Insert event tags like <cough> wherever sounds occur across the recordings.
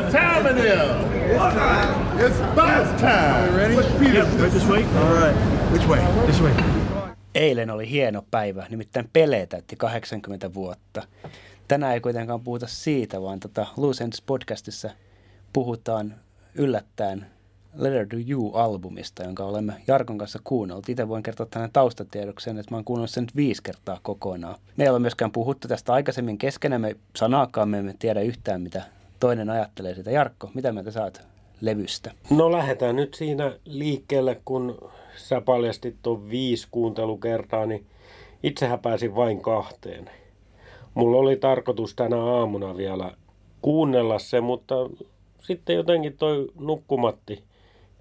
What time it is? It's bus time. Ready? Yep, right this way. All right. Which way? This way. Eilen oli hieno päivä, nimittäin Pele täytti 80 vuotta. Tänään ei kuitenkaan puhuta siitä, vaan tota Loose Ends podcastissa puhutaan yllättäen Letter to You-albumista, jonka olemme Jarkon kanssa kuunnellut. Itse voin kertoa tänään taustatiedoksen, että mä oon kuunnellut sen nyt viisi kertaa kokonaan. Me ei ole myöskään puhuttu tästä aikaisemmin keskenämme sanaakaan, me emme tiedä yhtään, mitä toinen ajattelee siitä. Jarkko, mitä mieltä saat levystä? No lähdetään nyt siinä liikkeelle, kun sä paljastit tuon viisi kuuntelukertaa, niin itsehän pääsin vain kahteen. Mulla oli tarkoitus tänä aamuna vielä kuunnella se, mutta sitten jotenkin toi nukkumatti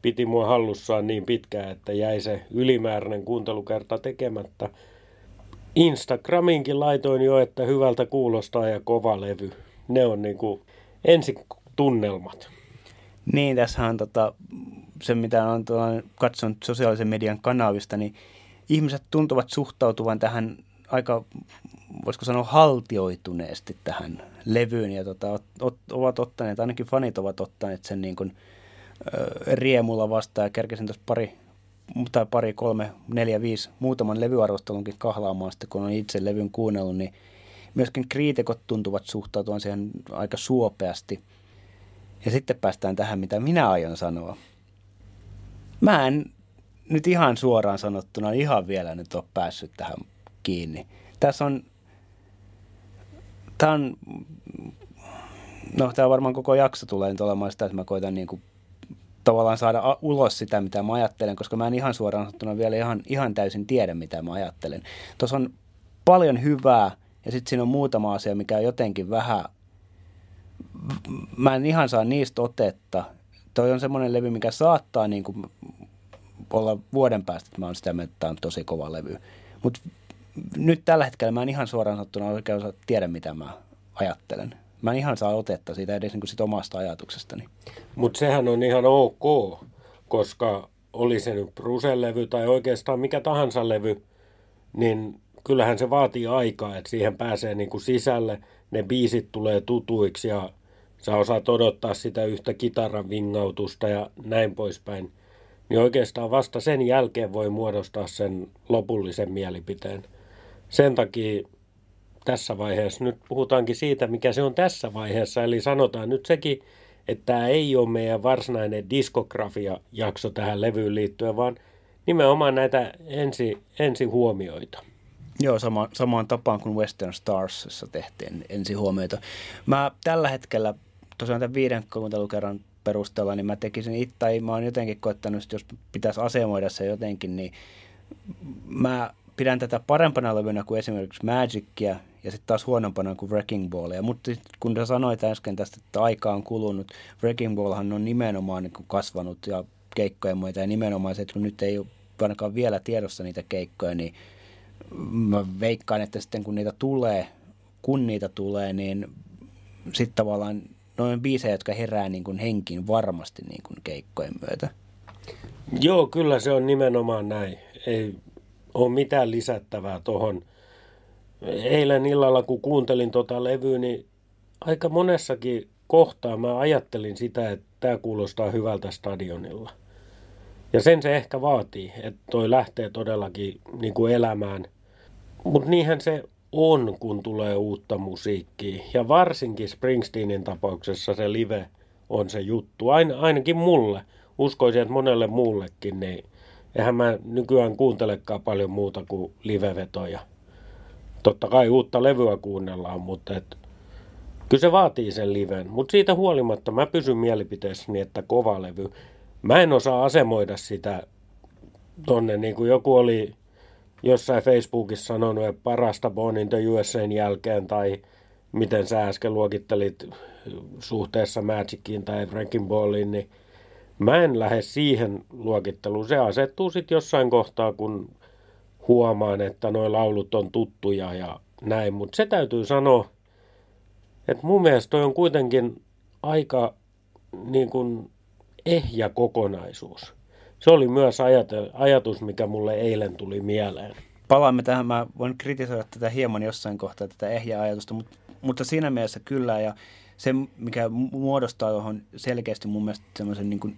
piti mua hallussaan niin pitkään, että jäi se ylimääräinen kuuntelukerta tekemättä. Instagraminkin laitoin jo, että hyvältä kuulostaa ja kova levy. Ne on niinku ensitunnelmat. Niin, tässä on tota, se, mitä on katsonut sosiaalisen median kanavista, niin ihmiset tuntuvat suhtautuvan tähän aika, voisiko sanoa, haltioituneesti tähän levyyn ja tota, ot, ot, ovat ottaneet, ainakin fanit ovat ottaneet sen niin kuin, ö, riemulla vastaan ja kerkesin tuossa pari, tai pari, kolme, neljä, viisi, muutaman levyarvostelunkin kahlaamaan sitten, kun on itse levyn kuunnellut, niin myöskin kriitikot tuntuvat suhtautuvan siihen aika suopeasti. Ja sitten päästään tähän, mitä minä aion sanoa. Mä en nyt ihan suoraan sanottuna ihan vielä nyt ole päässyt tähän kiinni. Tässä on, tämä on, no tämä varmaan koko jakso tulee nyt olemaan sitä, että mä koitan niin kuin tavallaan saada ulos sitä, mitä mä ajattelen, koska mä en ihan suoraan sanottuna vielä ihan, ihan täysin tiedä, mitä mä ajattelen. Tuossa on paljon hyvää ja sitten siinä on muutama asia, mikä on jotenkin vähän, mä en ihan saa niistä otetta. Toi on semmoinen levy, mikä saattaa niin kuin olla vuoden päästä, että mä oon sitä mieltä, että on tosi kova levy. Mutta nyt tällä hetkellä mä en ihan suoraan sanottuna oikein osaa tiedä, mitä mä ajattelen. Mä en ihan saa otetta siitä edes niin kuin sit omasta ajatuksestani. Mutta sehän on ihan ok, koska oli se nyt Brusen-levy tai oikeastaan mikä tahansa levy, niin kyllähän se vaatii aikaa, että siihen pääsee niin kuin sisälle, ne biisit tulee tutuiksi ja sä osaat odottaa sitä yhtä kitaran vingautusta ja näin poispäin. Niin oikeastaan vasta sen jälkeen voi muodostaa sen lopullisen mielipiteen. Sen takia tässä vaiheessa nyt puhutaankin siitä, mikä se on tässä vaiheessa. Eli sanotaan nyt sekin, että tämä ei ole meidän varsinainen diskografia-jakso tähän levyyn liittyen, vaan nimenomaan näitä ensi, ensi huomioita. Joo, sama, samaan tapaan kuin Western Starsissa tehtiin ensi huomioita. Mä tällä hetkellä, tosiaan tämän viiden kuuntelukerran perusteella, niin mä tekisin itse, tai mä oon jotenkin koettanut, jos pitäisi asemoida se jotenkin, niin mä pidän tätä parempana levynä kuin esimerkiksi Magicia ja sitten taas huonompana kuin Wrecking Ballia. Mutta kun sä sanoit äsken tästä, että aika on kulunut, Wrecking Ballhan on nimenomaan niin kasvanut ja keikkojen muita ja nimenomaan se, että kun nyt ei ole ainakaan vielä tiedossa niitä keikkoja, niin mä veikkaan, että sitten kun niitä tulee, kun niitä tulee, niin sitten tavallaan noin biisejä, jotka herää niin kuin henkiin varmasti niin kuin keikkojen myötä. Joo, kyllä se on nimenomaan näin. Ei ole mitään lisättävää tuohon. Eilen illalla, kun kuuntelin tota levyä, niin aika monessakin kohtaa mä ajattelin sitä, että tämä kuulostaa hyvältä stadionilla. Ja sen se ehkä vaatii, että toi lähtee todellakin niin kuin elämään. Mutta niinhän se on, kun tulee uutta musiikkia. Ja varsinkin Springsteenin tapauksessa se live on se juttu. Ain, ainakin mulle. Uskoisin, että monelle muullekin, niin eihän mä nykyään kuuntelekaan paljon muuta kuin livevetoja. Totta kai uutta levyä kuunnellaan, mutta et, kyllä se vaatii sen liven. Mutta siitä huolimatta mä pysyn mielipiteessäni, että kova levy. Mä en osaa asemoida sitä tonne, niin kuin joku oli jossain Facebookissa sanonut, että parasta Born in the USAn jälkeen, tai miten sä äsken luokittelit suhteessa Magiciin tai Rankin Balliin, niin mä en lähde siihen luokitteluun. Se asettuu sitten jossain kohtaa, kun huomaan, että nuo laulut on tuttuja ja näin. Mutta se täytyy sanoa, että mun mielestä toi on kuitenkin aika niin kuin ehjä kokonaisuus. Se oli myös ajatus, mikä mulle eilen tuli mieleen. Palaamme tähän, mä voin kritisoida tätä hieman jossain kohtaa, tätä ehjä ajatusta, mutta, mutta siinä mielessä kyllä, ja se, mikä muodostaa tuohon selkeästi mun mielestä semmoisen niin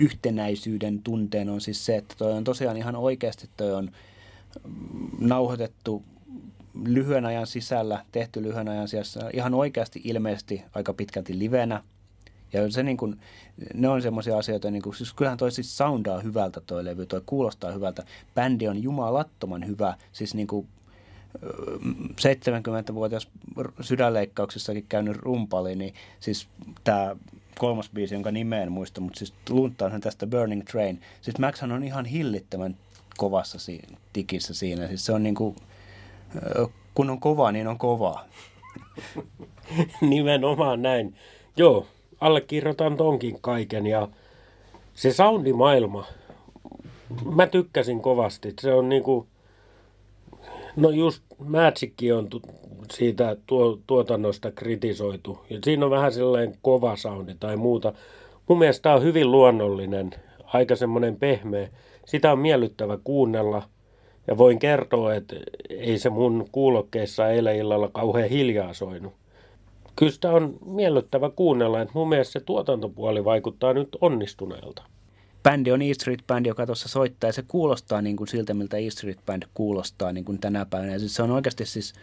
yhtenäisyyden tunteen on siis se, että toi on tosiaan ihan oikeasti toi on nauhoitettu lyhyen ajan sisällä, tehty lyhyen ajan sisällä, ihan oikeasti ilmeisesti aika pitkälti livenä. Ja se niin kuin, ne on semmoisia asioita, niin kuin, siis kyllähän toi siis soundaa hyvältä toi levy, toi kuulostaa hyvältä. Bändi on jumalattoman hyvä, siis niin kuin 70-vuotias sydänleikkauksessakin käynyt rumpali, niin siis tämä kolmas biisi, jonka nimeä en muista, mutta siis lunttaanhan tästä Burning Train. Siis Max on ihan hillittömän kovassa siinä, tikissä siinä. Siis se on niin kuin, kun on kova, niin on kova. <laughs> Nimenomaan näin. Joo, allekirjoitan tonkin kaiken ja se soundimaailma, mä tykkäsin kovasti. Se on niinku, no just Magicki on siitä tuo, tuotannosta kritisoitu. Ja siinä on vähän sellainen kova soundi tai muuta. Mun mielestä tämä on hyvin luonnollinen, aika semmoinen pehmeä. Sitä on miellyttävä kuunnella. Ja voin kertoa, että ei se mun kuulokkeessa eilen illalla kauhean hiljaa soinut. Kyllä sitä on miellyttävä kuunnella, että mun mielestä se tuotantopuoli vaikuttaa nyt onnistuneelta. Bändi on E Street Band, joka tuossa soittaa ja se kuulostaa niin kuin siltä, miltä E Street Band kuulostaa niin kuin tänä päivänä. Ja siis se on oikeasti siis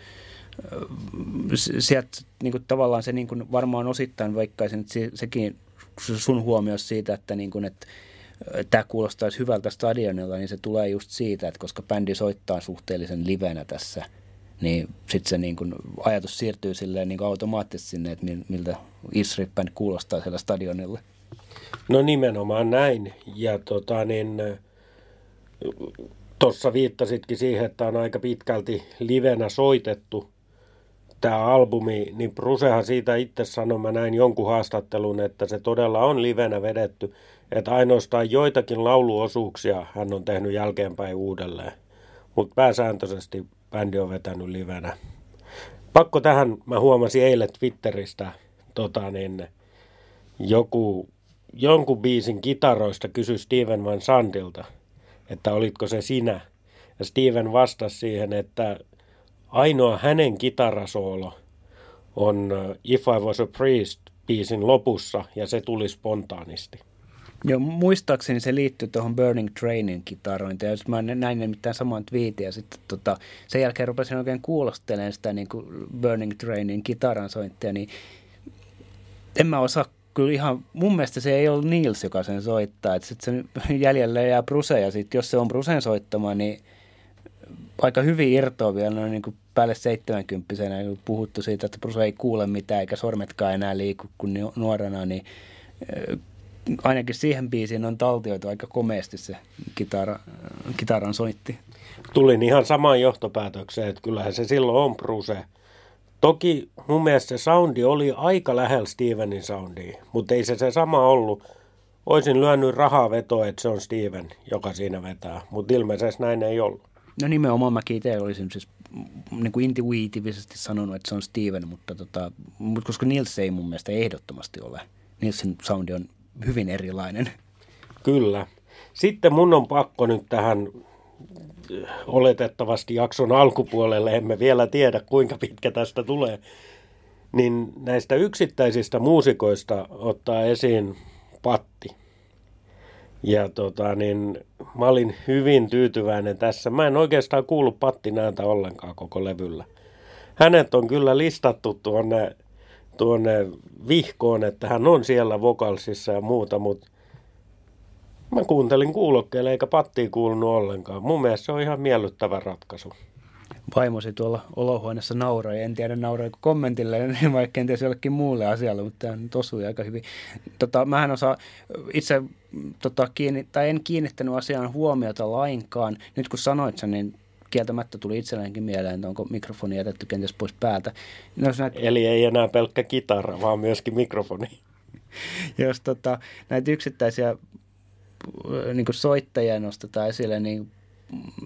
sieltä niin kuin tavallaan se niin kuin varmaan osittain vaikkaisin, että se, sekin sun huomio siitä, että, niin kuin, että tämä kuulostaisi hyvältä stadionilla, niin se tulee just siitä, että koska bändi soittaa suhteellisen livenä tässä, niin sitten se niin kuin ajatus siirtyy silleen niin automaattisesti sinne, että miltä Band kuulostaa siellä stadionilla. No nimenomaan näin. Ja tota niin, tuossa viittasitkin siihen, että on aika pitkälti livenä soitettu tämä albumi, niin Brusehan siitä itse sanoi, mä näin jonkun haastattelun, että se todella on livenä vedetty, että ainoastaan joitakin lauluosuuksia hän on tehnyt jälkeenpäin uudelleen, mutta pääsääntöisesti bändi on vetänyt livenä. Pakko tähän, mä huomasin eilen Twitteristä, tota niin, joku, jonkun biisin kitaroista kysyi Steven Van Sandilta, että olitko se sinä. Ja Steven vastasi siihen, että ainoa hänen kitarasoolo on uh, If I Was a Priest biisin lopussa ja se tuli spontaanisti. Joo, muistaakseni se liittyy tuohon Burning Trainin kitarointiin. Ja mä näin mitään saman twiitin ja sitten tota, sen jälkeen rupesin oikein kuulostelemaan sitä niin kuin Burning Trainin kitaransointia, niin en mä osaa kyllä ihan, mun mielestä se ei ollut Niels, joka sen soittaa. Sitten se jäljelle jää Bruse ja sitten jos se on Brusen soittama, niin aika hyvin irtoa vielä noin niin kuin päälle 70 kun puhuttu siitä, että Bruce ei kuule mitään eikä sormetkaan enää liiku kuin nuorena, niin ainakin siihen biisiin on taltioitu aika komeasti se kitara, kitaran soitti. Tulin ihan samaan johtopäätökseen, että kyllähän se silloin on Bruce. Toki mun mielestä se soundi oli aika lähellä Stevenin soundia, mutta ei se se sama ollut. Oisin lyönyt rahaa vetoa, että se on Steven, joka siinä vetää, mutta ilmeisesti näin ei ollut. No nimenomaan mäkin itse olisin siis niin kuin intuitiivisesti sanonut, että se on Steven, mutta, tota, mutta koska Nils ei mun mielestä ehdottomasti ole. Nilsin soundi on hyvin erilainen. Kyllä. Sitten mun on pakko nyt tähän oletettavasti jakson alkupuolelle, emme vielä tiedä kuinka pitkä tästä tulee, niin näistä yksittäisistä muusikoista ottaa esiin Patti. Ja tota, niin, mä olin hyvin tyytyväinen tässä. Mä en oikeastaan kuullut Patti näitä ollenkaan koko levyllä. Hänet on kyllä listattu tuonne, tuonne vihkoon, että hän on siellä vokalsissa ja muuta, mutta mä kuuntelin kuulokkeelle eikä Patti kuulunut ollenkaan. Mun mielestä se on ihan miellyttävä ratkaisu vaimosi tuolla olohuoneessa nauroi. En tiedä nauroiko kommentille, <laughs> vaikka kenties jollekin muulle asialle, mutta tämä nyt osui aika hyvin. Tota, mähän osaa itse tota, kiinni, tai en kiinnittänyt asiaan huomiota lainkaan. Nyt kun sanoit sen, niin kieltämättä tuli itselleenkin mieleen, että onko mikrofoni jätetty kenties pois päältä. No, näet... Eli ei enää pelkkä kitara, vaan myöskin mikrofoni. <laughs> Jos tota, näitä yksittäisiä niin soittajia nostetaan esille, niin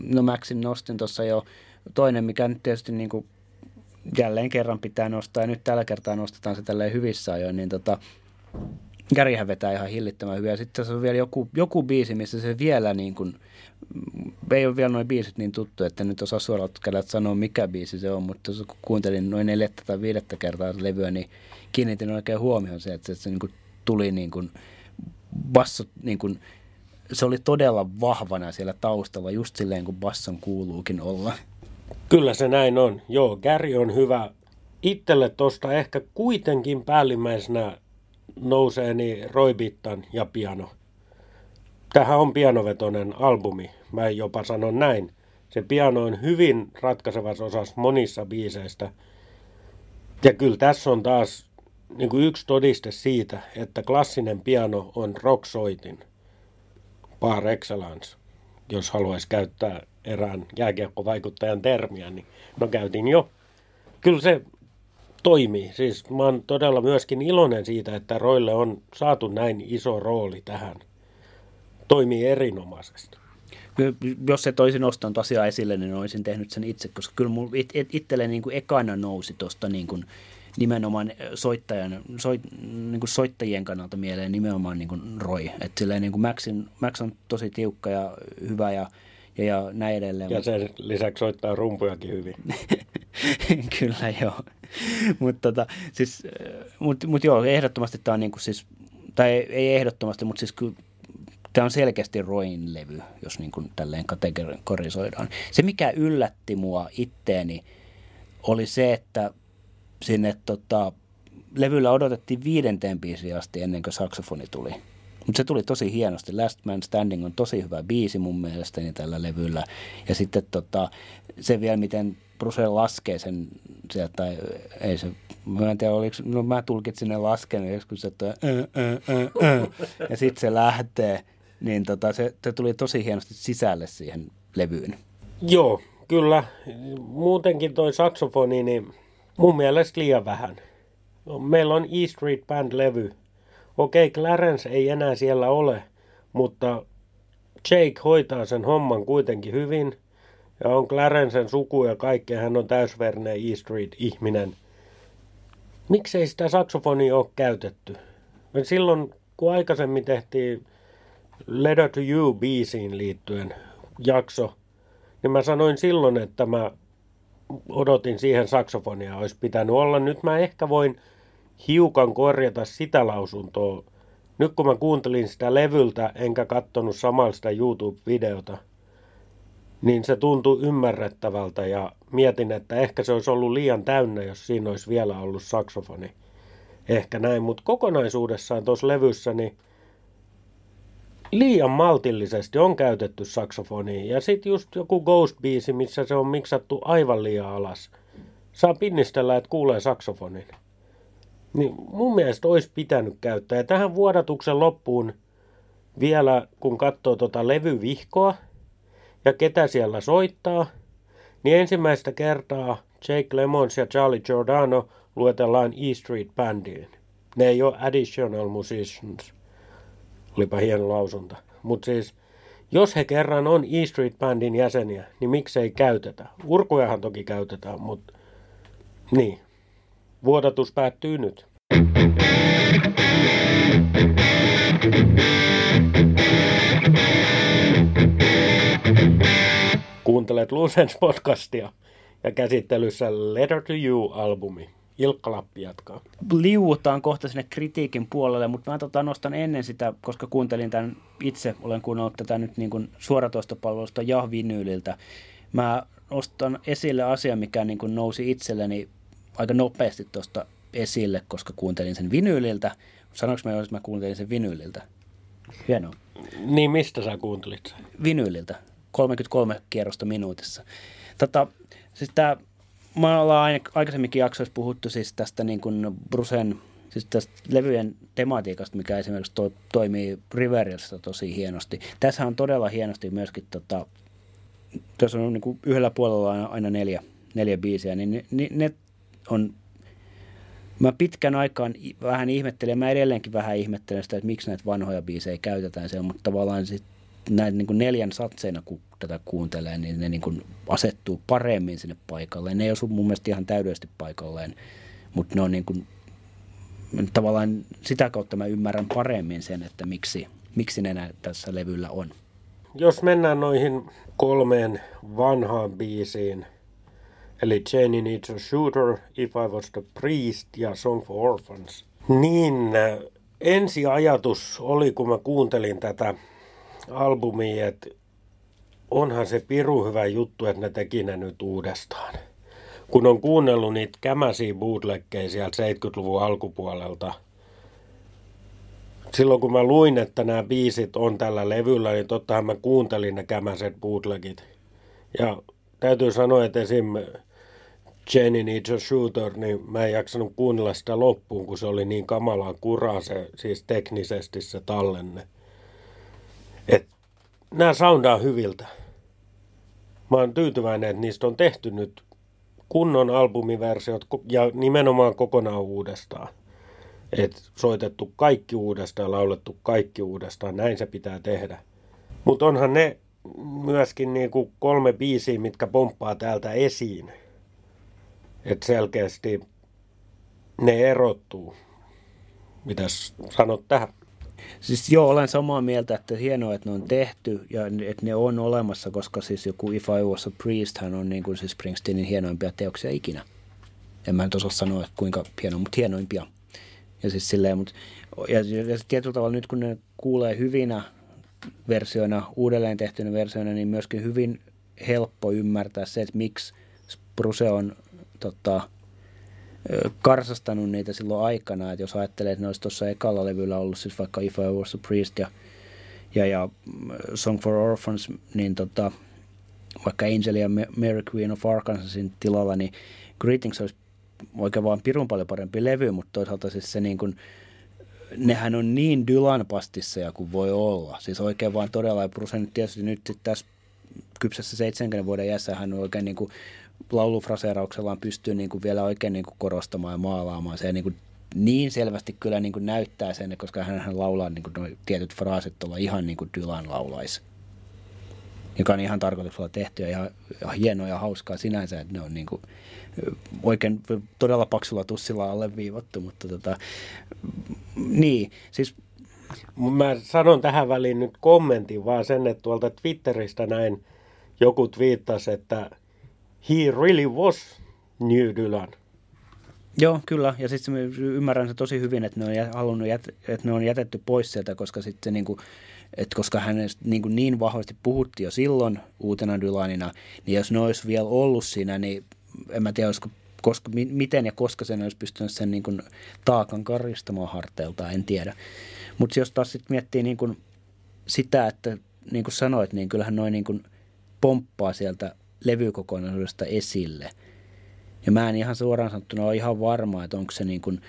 no Maxin nostin tuossa jo toinen, mikä nyt tietysti niin kuin jälleen kerran pitää nostaa, ja nyt tällä kertaa nostetaan se tälleen hyvissä ajoin, niin tota, Gärihän vetää ihan hillittömän hyvin. Ja sitten se on vielä joku, joku biisi, missä se vielä niin kuin, ei ole vielä noin biisit niin tuttu, että nyt osaa suoraan käydä sanoa, mikä biisi se on, mutta kun kuuntelin noin neljättä tai viidettä kertaa levyä, niin kiinnitin oikein huomioon se, että se, niin kuin tuli niin kuin basso, niin kuin, se oli todella vahvana siellä taustalla, just silleen kuin basson kuuluukin olla. Kyllä se näin on. Joo, Gary on hyvä. Itselle tuosta ehkä kuitenkin päällimmäisenä nousee niin Roy Bittan ja piano. Tähän on pianovetoinen albumi. Mä jopa sanon näin. Se piano on hyvin ratkaisevassa osassa monissa biiseistä. Ja kyllä tässä on taas niin kuin yksi todiste siitä, että klassinen piano on rocksoitin par excellence, jos haluaisi käyttää erään jääkiekkovaikuttajan termiä, niin no käytin jo. Kyllä se toimii. Siis mä oon todella myöskin iloinen siitä, että Roille on saatu näin iso rooli tähän. Toimii erinomaisesti. Jos se toisin nostanut asiaa esille, niin olisin tehnyt sen itse, koska kyllä mulla it, it, itselle niin kuin ekana nousi tuosta niin kuin nimenomaan soittajan, soit, niin kuin soittajien kannalta mieleen nimenomaan niin kuin Roy. Että silleen niin kuin Maxin, Max on tosi tiukka ja hyvä ja, ja, ja näin edelleen. Ja sen lisäksi soittaa rumpujakin hyvin. <laughs> Kyllä joo. mutta tota, siis, mut, mut joo, ehdottomasti tämä on niin kuin siis, tai ei ehdottomasti, mutta siis kyllä tämä on selkeästi Roin levy, jos niin kuin tälleen kategorisoidaan. Se, mikä yllätti mua itteeni, oli se, että sinne tota, levyllä odotettiin viidenteen biisiin asti ennen kuin saksofoni tuli. Mutta se tuli tosi hienosti. Last Man Standing on tosi hyvä biisi mun mielestäni tällä levyllä. Ja sitten tota, se vielä, miten Bruce laskee sen sieltä, tai ei se, mä en tiedä, oliko, no mä tulkitsin ne lasken joskus, että ä, ä, ä, ä, ja sitten se lähtee, niin tota, se, se tuli tosi hienosti sisälle siihen levyyn. Joo, kyllä. Muutenkin toi saksofoni, niin mun mielestä liian vähän. Meillä on E Street Band-levy. Okei, Clarence ei enää siellä ole, mutta Jake hoitaa sen homman kuitenkin hyvin – ja on Clarencen suku ja kaikkea, hän on täysverne E Street-ihminen. Miksei sitä saksofonia ole käytetty? Silloin, kun aikaisemmin tehtiin Letter to You biisiin liittyen jakso, niin mä sanoin silloin, että mä odotin siihen saksofonia olisi pitänyt olla. Nyt mä ehkä voin hiukan korjata sitä lausuntoa. Nyt kun mä kuuntelin sitä levyltä, enkä kattonut samalla sitä YouTube-videota – niin se tuntui ymmärrettävältä ja mietin, että ehkä se olisi ollut liian täynnä, jos siinä olisi vielä ollut saksofoni. Ehkä näin, mutta kokonaisuudessaan tuossa levyssä niin liian maltillisesti on käytetty saksofonia. Ja sitten just joku Ghost-biisi, missä se on miksattu aivan liian alas. Saa pinnistellä, että kuulee saksofonin. Niin mun mielestä olisi pitänyt käyttää. Ja tähän vuodatuksen loppuun vielä, kun katsoo tuota levyvihkoa, ja ketä siellä soittaa, niin ensimmäistä kertaa Jake Lemons ja Charlie Giordano luetellaan E Street Bandiin. Ne ei ole additional musicians. Olipa hieno lausunta. Mutta siis, jos he kerran on E Street Bandin jäseniä, niin miksei käytetä? Urkujahan toki käytetään, mutta niin. Vuodatus päättyy nyt. Kuuntelet Lucens podcastia ja käsittelyssä Letter to You-albumi. Ilkka Lappi jatkaa. Liuutaan kohta sinne kritiikin puolelle, mutta mä tota nostan ennen sitä, koska kuuntelin tämän itse, olen kuunnellut tätä nyt niin kuin suoratoistopalvelusta ja vinyyliltä. Mä nostan esille asia, mikä niin kuin nousi itselleni aika nopeasti tuosta esille, koska kuuntelin sen vinyyliltä. Sanoinko mä, jos mä kuuntelin sen vinyyliltä? Hienoa. Niin, mistä sä kuuntelit Vinyyliltä. 33 kierrosta minuutissa. Tota, siis tää, me ollaan aikaisemminkin jaksoissa puhuttu siis tästä niin kuin Brusen, siis tästä levyjen tematiikasta, mikä esimerkiksi to, toimii Riverilista tosi hienosti. Tässä on todella hienosti myöskin, tota, tässä on niin kuin yhdellä puolella aina, aina neljä, neljä biisiä, niin ne, ne, ne on Mä pitkän aikaan vähän ihmettelen, mä edelleenkin vähän ihmettelen sitä, että miksi näitä vanhoja biisejä käytetään siellä, mutta tavallaan sit näin niin kuin neljän satseina, kun tätä kuuntelee, niin ne niin kuin asettuu paremmin sinne paikalleen. Ne ei osu mun mielestä ihan täydellisesti paikalleen, mutta ne on niin kuin, tavallaan sitä kautta mä ymmärrän paremmin sen, että miksi, miksi ne tässä levyllä on. Jos mennään noihin kolmeen vanhaan biisiin, eli Jenny Needs a Shooter, If I Was the Priest ja Song for Orphans, niin äh, ensi ajatus oli, kun mä kuuntelin tätä albumia, että onhan se piru hyvä juttu, että ne teki ne nyt uudestaan. Kun on kuunnellut niitä kämäsiä bootleggejä sieltä 70-luvun alkupuolelta, silloin kun mä luin, että nämä biisit on tällä levyllä, niin tottahan mä kuuntelin ne kämäset bootlegit. Ja täytyy sanoa, että esim. Jenny Needs a Shooter, niin mä en jaksanut kuunnella sitä loppuun, kun se oli niin kamalaa kuraa se, siis teknisesti se tallenne. Et nämä soundaa hyviltä. Mä oon tyytyväinen, että niistä on tehty nyt kunnon albumiversiot ja nimenomaan kokonaan uudestaan. Et soitettu kaikki uudestaan, laulettu kaikki uudestaan, näin se pitää tehdä. Mutta onhan ne myöskin niinku kolme biisiä, mitkä pomppaa täältä esiin. Että selkeästi ne erottuu. Mitäs sanot tähän? Siis joo, olen samaa mieltä, että hienoa, että ne on tehty ja että ne on olemassa, koska siis joku If I Was a Priest hän on niin kuin siis Springsteenin hienoimpia teoksia ikinä. En mä nyt osaa sanoa, että kuinka hieno, mutta hienoimpia. Ja siis silleen, mutta, ja, ja tietyllä tavalla nyt kun ne kuulee hyvinä versioina, uudelleen tehtynä versioina, niin myöskin hyvin helppo ymmärtää se, että miksi Bruce on tota, karsastanut niitä silloin aikana, että jos ajattelee, että ne olisi tuossa ekalla levyllä ollut siis vaikka If I Was a Priest ja, ja, ja mm, Song for Orphans, niin tota, vaikka Angel ja Mary Queen of Arkansasin tilalla, niin Greetings olisi oikein vaan pirun paljon parempi levy, mutta toisaalta siis se niin kuin, nehän on niin Dylan pastisseja kuin voi olla. Siis oikein vaan todella, ja Bruce nyt tietysti nyt tässä kypsässä 70 vuoden jässä hän on oikein niin kuin laulufraseerauksellaan pystyy niin kuin vielä oikein niin kuin korostamaan ja maalaamaan. Se niin, kuin niin selvästi kyllä niin kuin näyttää sen, koska hän laulaa niin kuin tietyt fraasit tuolla ihan niin kuin Dylan laulaisi. Joka on ihan tarkoituksella tehty ja ihan, ihan hienoa ja hauskaa sinänsä, että ne on niin kuin oikein todella paksulla tussilla alleviivattu, mutta tota, niin, siis Mä sanon tähän väliin nyt kommentin vaan sen, että tuolta Twitteristä näin joku twiittasi, että he really was New Dylan. Joo, kyllä. Ja sitten ymmärrän se tosi hyvin, että ne on halunnut, jät, että ne on jätetty pois sieltä, koska sitten niin kuin, että koska hänestä niin, niin vahvasti puhuttiin jo silloin uutena Dylanina, niin jos ne olisi vielä ollut siinä, niin en mä tiedä, olisiko, koska, miten ja koska sen olisi pystynyt sen niin kuin taakan karistamaan harteilta, en tiedä. Mutta jos taas sitten miettii niin kuin sitä, että niin kuin sanoit, niin kyllähän noin niin pomppaa sieltä levykokonaisuudesta esille. Ja mä en ihan suoraan sanottuna ole ihan varma, että onko se niin kuin,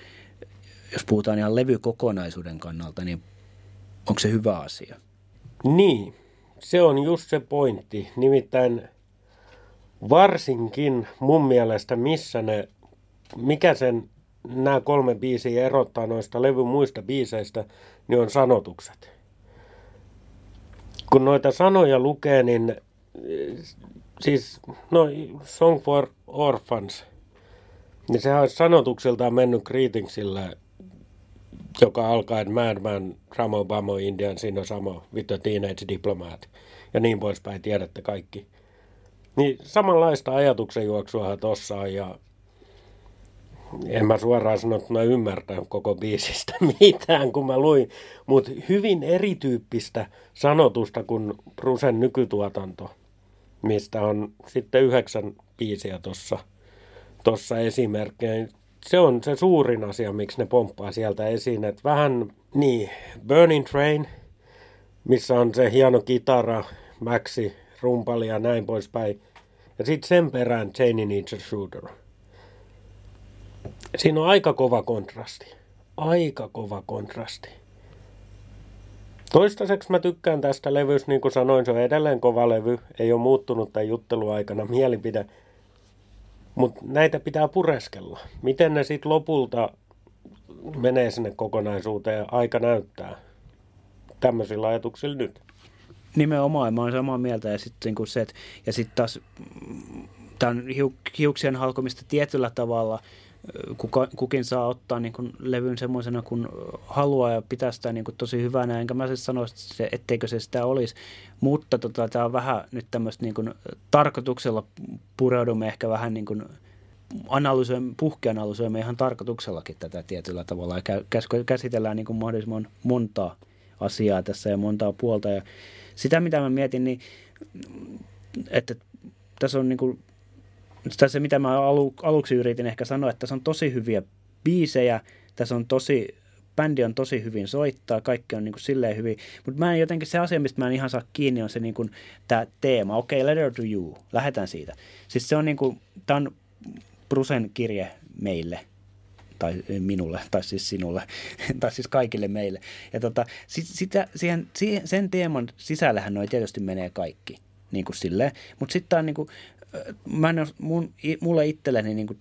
jos puhutaan ihan levykokonaisuuden kannalta, niin onko se hyvä asia? Niin, se on just se pointti. Nimittäin varsinkin mun mielestä, missä ne, mikä sen nämä kolme biisiä erottaa noista levyn muista biiseistä, niin on sanotukset. Kun noita sanoja lukee, niin siis, no Song for Orphans, niin sehän olisi sanotuksiltaan mennyt Greetingsille, joka alkaa, että Madman, Ramo Bamo, Indian, Sino Samo, the Teenage Diplomat ja niin poispäin, tiedätte kaikki. Niin samanlaista ajatuksenjuoksuahan tossa on ja en mä suoraan sanottuna ymmärtänyt koko biisistä <laughs> mitään, kun mä luin, mutta hyvin erityyppistä sanotusta kuin Brusen nykytuotanto mistä on sitten yhdeksän biisiä tuossa tossa esimerkkejä. Se on se suurin asia, miksi ne pomppaa sieltä esiin. Että vähän niin, Burning Train, missä on se hieno kitara, Maxi, rumpali ja näin poispäin. Ja sitten sen perään Janie Needs a Shooter. Siinä on aika kova kontrasti. Aika kova kontrasti. Toistaiseksi mä tykkään tästä levystä, niin kuin sanoin, se on edelleen kova levy. Ei ole muuttunut tämän jutteluaikana <laughs> mielipide. Mutta näitä pitää pureskella. Miten ne sitten lopulta menee sinne kokonaisuuteen, aika näyttää. Tämmöisillä ajatuksilla nyt. Nimenomaan, mä olen samaa mieltä. Ja sitten niin se, että, ja sitten taas mm, tämä on hiuksien halkomista tietyllä tavalla, kuka, kukin saa ottaa niin kuin levyn semmoisena kuin haluaa ja pitää sitä niin kuin tosi hyvänä. Enkä mä siis sano, etteikö se sitä olisi. Mutta tota, tämä on vähän nyt tämmöistä niin kuin, tarkoituksella pureudumme ehkä vähän niin kuin analysoimme, puhkeanalysoimme ihan tarkoituksellakin tätä tietyllä tavalla ja käsitellään niin kuin mahdollisimman montaa asiaa tässä ja montaa puolta. Ja sitä, mitä mä mietin, niin että tässä on niin kuin se, mitä mä alu, aluksi yritin ehkä sanoa, että tässä on tosi hyviä biisejä, tässä on tosi, bändi on tosi hyvin soittaa, kaikki on niin kuin silleen hyvin, mutta mä en jotenkin, se asia, mistä mä en ihan saa kiinni, on se niin kuin, tämä teema, okei, okay, letter to you, lähdetään siitä. Siis se on niin kuin, tämä on Brusen kirje meille, tai minulle, tai siis sinulle, <laughs> tai siis kaikille meille. Ja tota, sit, sitä, siihen, siihen, sen teeman sisällähän noin tietysti menee kaikki, niin kuin silleen. Mutta sitten on niin kuin, mä en, mun, mulle itselleni niin kuin,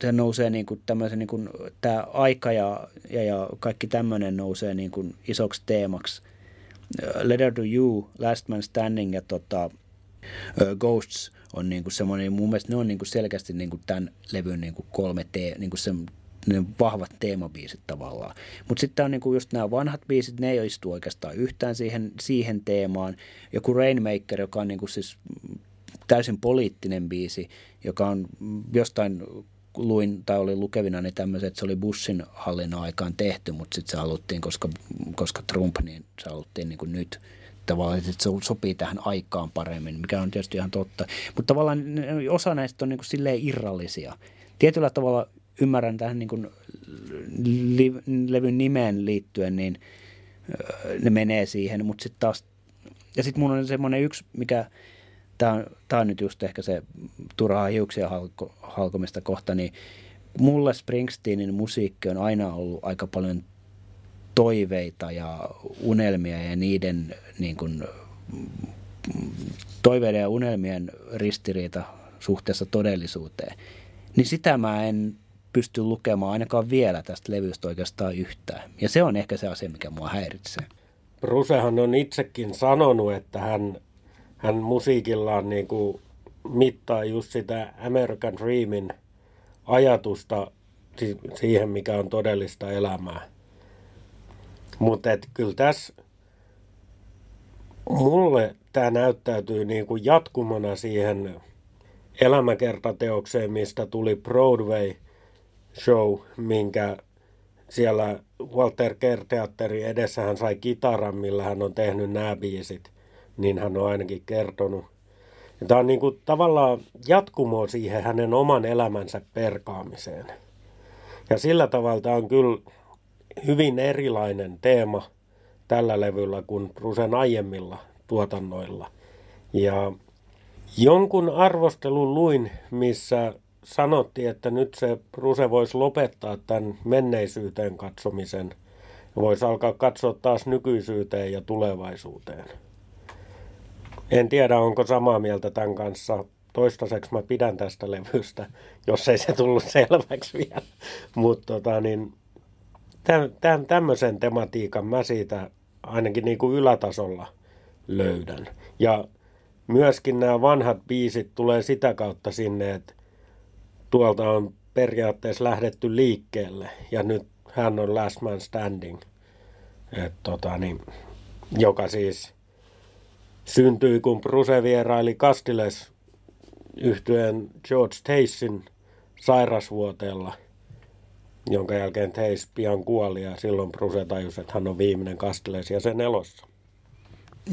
se nousee niin kuin tämmöisen, niin kuin, tämä aika ja, ja, ja kaikki tämmöinen nousee niin kuin isoksi teemaksi. Letter to You, Last Man Standing ja tota, Ghosts on niin kuin semmoinen, mun mielestä ne on niin kuin selkeästi niin kuin tämän levyn niin kuin kolme te, niin kuin se, ne vahvat teemabiisit tavallaan. Mutta sitten on niinku just nämä vanhat biisit, ne ei istu oikeastaan yhtään siihen, siihen teemaan. Joku Rainmaker, joka on niinku siis täysin poliittinen biisi, joka on jostain luin tai oli lukevina niin tämmöiset, että se oli Bushin hallinnon aikaan tehty, mutta sitten se haluttiin, koska, koska Trump, niin se haluttiin niin kuin nyt tavallaan, että se sopii tähän aikaan paremmin, mikä on tietysti ihan totta. Mutta tavallaan osa näistä on niin kuin silleen irrallisia. Tietyllä tavalla ymmärrän tähän niin kuin levyn nimeen liittyen, niin ne menee siihen, mutta sitten taas, ja sitten mun on semmoinen yksi, mikä, tämä on, tämä on nyt just ehkä se turhaa hiuksia halko, halkomista kohta, niin mulle Springsteenin musiikki on aina ollut aika paljon toiveita ja unelmia ja niiden niin kuin, toiveiden ja unelmien ristiriita suhteessa todellisuuteen. Niin sitä mä en pysty lukemaan ainakaan vielä tästä levystä oikeastaan yhtään. Ja se on ehkä se asia, mikä mua häiritsee. Brusehan on itsekin sanonut, että hän hän musiikillaan niin kuin mittaa just sitä American Dreamin ajatusta siihen, mikä on todellista elämää. Mutta kyllä tässä mulle tämä näyttäytyy niin kuin jatkumona siihen elämäkertateokseen, mistä tuli Broadway show, minkä siellä Walter Kerr-teatteri edessä hän sai kitaran, millä hän on tehnyt nämä biisit niin hän on ainakin kertonut. Ja tämä on niin kuin tavallaan jatkumo siihen hänen oman elämänsä perkaamiseen. Ja sillä tavalla tämä on kyllä hyvin erilainen teema tällä levyllä kuin Rusen aiemmilla tuotannoilla. Ja jonkun arvostelun luin, missä sanottiin, että nyt se Ruse voisi lopettaa tämän menneisyyteen katsomisen voisi alkaa katsoa taas nykyisyyteen ja tulevaisuuteen. En tiedä, onko samaa mieltä tämän kanssa. Toistaiseksi mä pidän tästä levystä, jos ei se tullut selväksi vielä. Mutta tota, niin, tämän, tämmöisen tematiikan mä siitä ainakin niin kuin ylätasolla löydän. Ja myöskin nämä vanhat biisit tulee sitä kautta sinne, että tuolta on periaatteessa lähdetty liikkeelle ja nyt hän on last man standing. Et tota, niin, joka siis syntyi, kun Bruse vieraili Kastiles yhtyeen George Taysin sairasvuoteella, jonka jälkeen Tays pian kuoli ja silloin Bruse tajusi, että hän on viimeinen Kastiles ja sen elossa.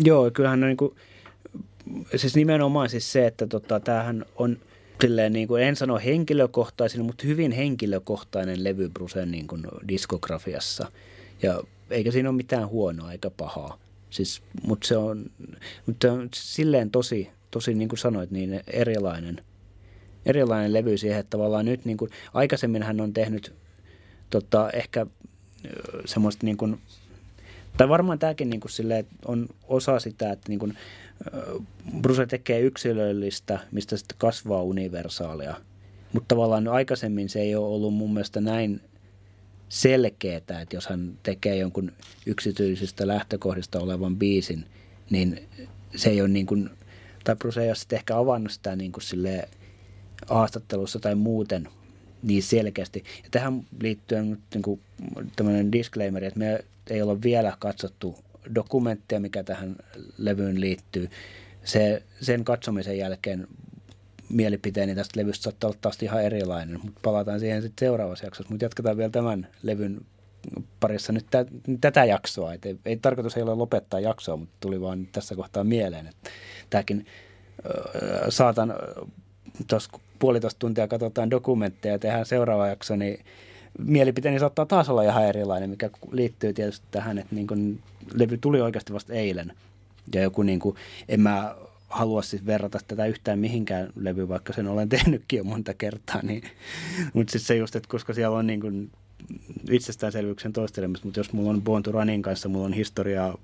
Joo, kyllähän on niin kuin, siis nimenomaan siis se, että tota, tämähän on silleen niin kuin, en sano henkilökohtaisin, mutta hyvin henkilökohtainen levy Brusen niin kuin diskografiassa. Ja eikä siinä ole mitään huonoa eikä pahaa. Siis, mutta se on, mutta silleen tosi, tosi niin kuin sanoit, niin erilainen, erilainen levy siihen, että tavallaan nyt niin kuin, aikaisemmin hän on tehnyt tota, ehkä semmoista niin kuin, tai varmaan tämäkin niin kuin silleen, on osa sitä, että niin kuin, Bruce tekee yksilöllistä, mistä sitten kasvaa universaalia. Mutta tavallaan aikaisemmin se ei ole ollut mun mielestä näin selkeää, että jos hän tekee jonkun yksityisistä lähtökohdista olevan biisin, niin se ei ole niin kuin, tai Bruce ei ole ehkä avannut sitä niin kuin haastattelussa tai muuten niin selkeästi. Ja tähän liittyen nyt niin kuin tämmöinen disclaimer, että me ei olla vielä katsottu dokumentteja, mikä tähän levyyn liittyy. Se, sen katsomisen jälkeen mielipiteeni tästä levystä saattaa olla taas ihan erilainen, mutta palataan siihen sitten seuraavassa jaksossa. Mutta jatketaan vielä tämän levyn parissa nyt tä, tätä jaksoa. Et ei, ei tarkoitus ei ole lopettaa jaksoa, mutta tuli vaan tässä kohtaa mieleen, että tämäkin äh, saatan tuossa puolitoista tuntia katsotaan dokumentteja ja tehdään seuraava jakso, niin mielipiteeni saattaa taas olla ihan erilainen, mikä liittyy tietysti tähän, että niin kun levy tuli oikeasti vasta eilen. Ja joku niin kuin, en mä halua siis verrata tätä yhtään mihinkään levyyn, vaikka sen olen <laughs> tehnytkin jo monta kertaa. Niin, mutta siis se just, että koska siellä on niin kuin itsestäänselvyyksen toistelemista, mutta jos mulla on Born to Runin kanssa, mulla on historiaa,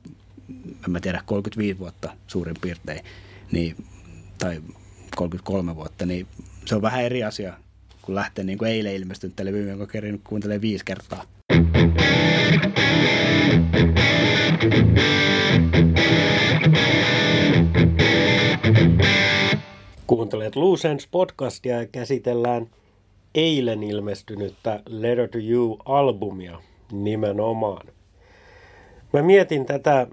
en mä tiedä, 35 vuotta suurin piirtein, niin, tai 33 vuotta, niin se on vähän eri asia, kun lähtee niin kuin eilen ilmestynyt levy, jonka kerin kuuntelee viisi kertaa. Kuuntelet Lucens podcastia ja käsitellään eilen ilmestynyttä Letter to You-albumia nimenomaan. Mä mietin tätä,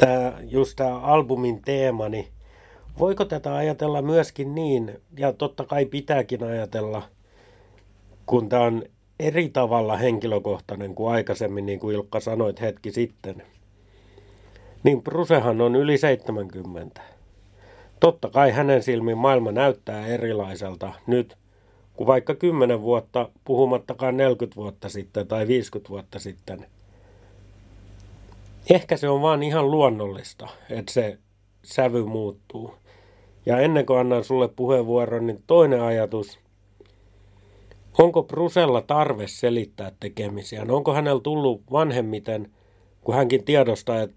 tää, just tämä albumin teema, niin voiko tätä ajatella myöskin niin, ja totta kai pitääkin ajatella, kun tämä on eri tavalla henkilökohtainen kuin aikaisemmin, niin kuin Ilkka sanoit hetki sitten. Niin Brusehan on yli 70 Totta kai hänen silmin maailma näyttää erilaiselta nyt kuin vaikka 10 vuotta, puhumattakaan 40 vuotta sitten tai 50 vuotta sitten. Ehkä se on vaan ihan luonnollista, että se sävy muuttuu. Ja ennen kuin annan sulle puheenvuoron, niin toinen ajatus. Onko Brusella tarve selittää tekemisiä? Onko hänellä tullut vanhemmiten, kun hänkin tiedostaa, että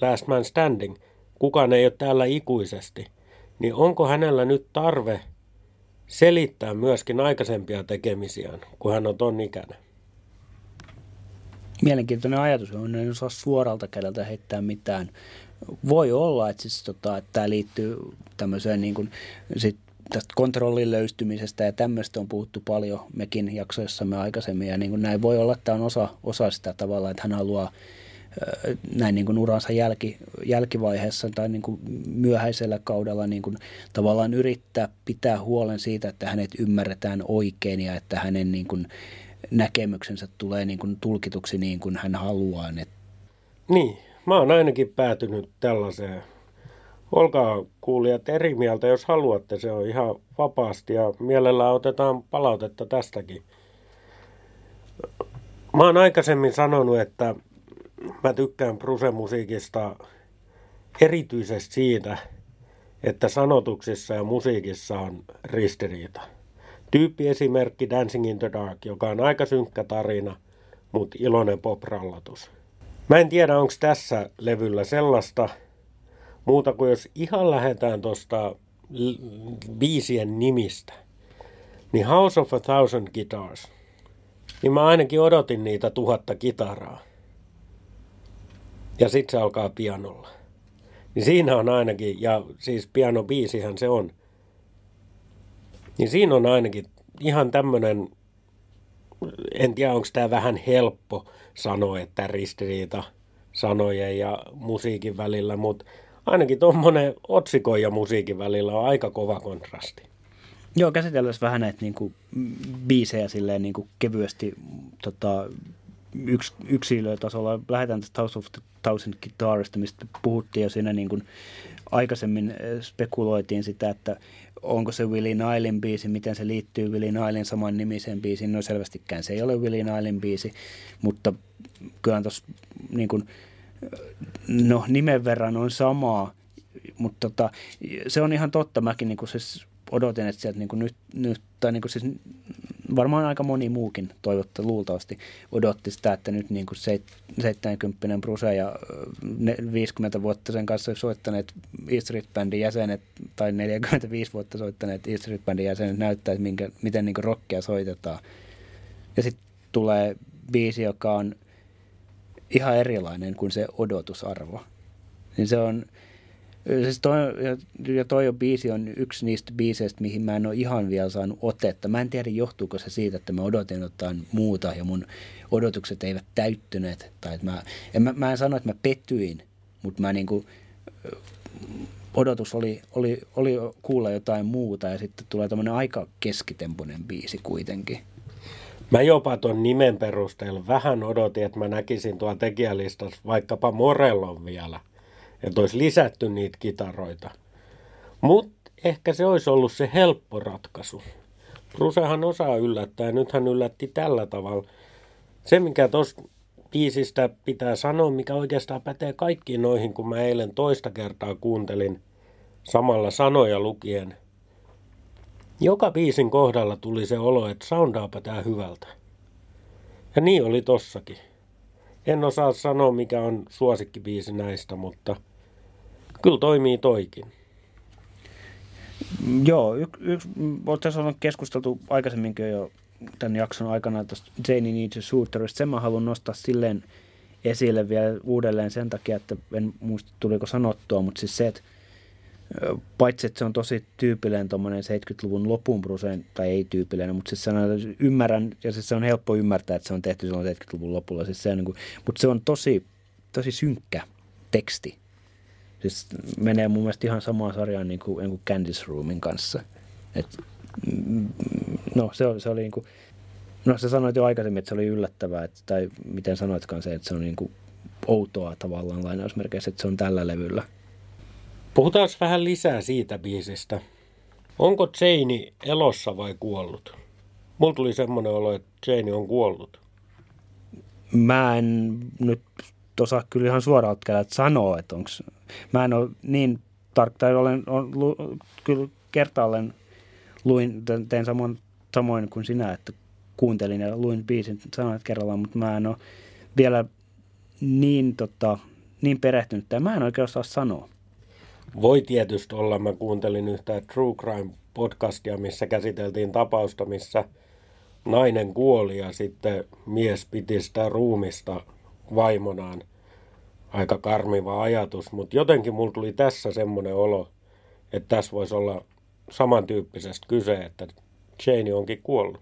last man standing – kukaan ei ole täällä ikuisesti, niin onko hänellä nyt tarve selittää myöskin aikaisempia tekemisiään, kun hän on ton ikäinen? Mielenkiintoinen ajatus, on en osaa suoralta kädeltä heittää mitään. Voi olla, että, siis, tota, että tämä liittyy tämmöiseen niin kuin, sit tästä kontrollin löystymisestä ja tämmöistä on puhuttu paljon mekin jaksoissamme aikaisemmin ja niin kuin näin voi olla, että tämä on osa, osa sitä tavalla, että hän haluaa näin niin kuin uransa jälki, jälkivaiheessa tai niin kuin myöhäisellä kaudella niin kuin tavallaan yrittää pitää huolen siitä, että hänet ymmärretään oikein ja että hänen niin kuin näkemyksensä tulee niin kuin tulkituksi niin kuin hän haluaa. Niin, mä oon ainakin päätynyt tällaiseen. Olkaa kuulijat eri mieltä, jos haluatte. Se on ihan vapaasti ja mielellään otetaan palautetta tästäkin. Mä oon aikaisemmin sanonut, että mä tykkään Bruse-musiikista erityisesti siitä, että sanotuksissa ja musiikissa on ristiriita. Tyyppiesimerkki Dancing in the Dark, joka on aika synkkä tarina, mutta iloinen poprallatus. Mä en tiedä, onko tässä levyllä sellaista, muuta kuin jos ihan lähdetään tuosta biisien nimistä, niin House of a Thousand Guitars, niin mä ainakin odotin niitä tuhatta kitaraa ja sitten se alkaa pianolla. Niin siinä on ainakin, ja siis pianobiisihän se on, niin siinä on ainakin ihan tämmöinen, en tiedä onko tämä vähän helppo sanoa, että ristiriita sanojen ja musiikin välillä, mutta ainakin tuommoinen otsikon ja musiikin välillä on aika kova kontrasti. Joo, käsitellään vähän näitä niinku, biisejä silleen niinku, kevyesti tota, yks, yksilötasolla. Lähdetään tästä House of the Thousand Guitarista, mistä puhuttiin jo siinä niin kuin aikaisemmin eh, spekuloitiin sitä, että onko se Willie Nilin biisi, miten se liittyy Willie Nilin saman nimiseen biisiin. No selvästikään se ei ole Willie Nilin biisi, mutta kyllä tuossa niin kuin, no nimen verran on samaa, mutta tota, se on ihan totta. Mäkin niin kuin siis odotin, että sieltä niin kuin nyt, nyt, tai niin kuin siis varmaan aika moni muukin toivotta luultavasti odotti sitä, että nyt niin kuin 70 Bruse ja 50 vuotta sen kanssa soittaneet E Street Bandin jäsenet tai 45 vuotta soittaneet E Street Bandin jäsenet näyttää, minkä, miten niin kuin rockia soitetaan. Ja sitten tulee biisi, joka on ihan erilainen kuin se odotusarvo. Niin se on, Siis toi, ja toi on biisi on yksi niistä biiseistä, mihin mä en ole ihan vielä saanut otetta. Mä en tiedä, johtuuko se siitä, että mä odotin jotain muuta ja mun odotukset eivät täyttyneet. Tai että mä, en, mä, mä en sano, että mä pettyin, mutta mä niinku, odotus oli, oli, oli kuulla jotain muuta ja sitten tulee tämmöinen aika keskitempoinen biisi kuitenkin. Mä jopa tuon nimen perusteella vähän odotin, että mä näkisin tuolla tekijälistassa vaikkapa Morellon vielä – että olisi lisätty niitä kitaroita. Mutta ehkä se olisi ollut se helppo ratkaisu. Brucehan osaa yllättää nyt hän yllätti tällä tavalla. Se, mikä tuosta biisistä pitää sanoa, mikä oikeastaan pätee kaikkiin noihin, kun mä eilen toista kertaa kuuntelin samalla sanoja lukien. Joka biisin kohdalla tuli se olo, että soundaapa tää hyvältä. Ja niin oli tossakin. En osaa sanoa, mikä on suosikkibiisi näistä, mutta – Kyllä toimii toikin. Joo, yksi, yks, tässä on keskusteltu aikaisemminkin jo tämän jakson aikana tuosta Janie Needs a Shooterista. Sen mä haluan nostaa silleen esille vielä uudelleen sen takia, että en muista tuliko sanottua, mutta siis se, että paitsi että se on tosi tyypillinen tuommoinen 70-luvun lopun bruseen, tai ei tyypillinen, mutta siis sanon, että ymmärrän, ja siis se on helppo ymmärtää, että se on tehty silloin 70-luvun lopulla, siis se on niin kuin, mutta se on tosi, tosi synkkä teksti. Siis menee mun mielestä ihan samaan sarjaan niin kuin, niin kuin Candice Roomin kanssa. Et, mm, no se, se oli niin kuin, no sä sanoit jo aikaisemmin, että se oli yllättävää, että, tai miten sanoitkaan se, että se on niin kuin outoa tavallaan lainausmerkeissä, että se on tällä levyllä. Puhutaan vähän lisää siitä biisistä. Onko Jane elossa vai kuollut? Mulla tuli semmoinen olo, että Jane on kuollut. Mä en nyt osaa kyllä ihan suoraan sanoa, että onko mä en ole niin tarkka, tai olen, olen lu, kyllä kertaalleen luin, tein samoin, samoin kuin sinä, että kuuntelin ja luin biisin sanat kerrallaan, mutta mä en ole vielä niin, tota, niin perehtynyt, ja mä en oikein osaa sanoa. Voi tietysti olla, mä kuuntelin yhtä True Crime podcastia, missä käsiteltiin tapausta, missä nainen kuoli ja sitten mies piti sitä ruumista vaimonaan – aika karmiva ajatus, mutta jotenkin mulla tuli tässä semmoinen olo, että tässä voisi olla samantyyppisestä kyse, että Jane onkin kuollut.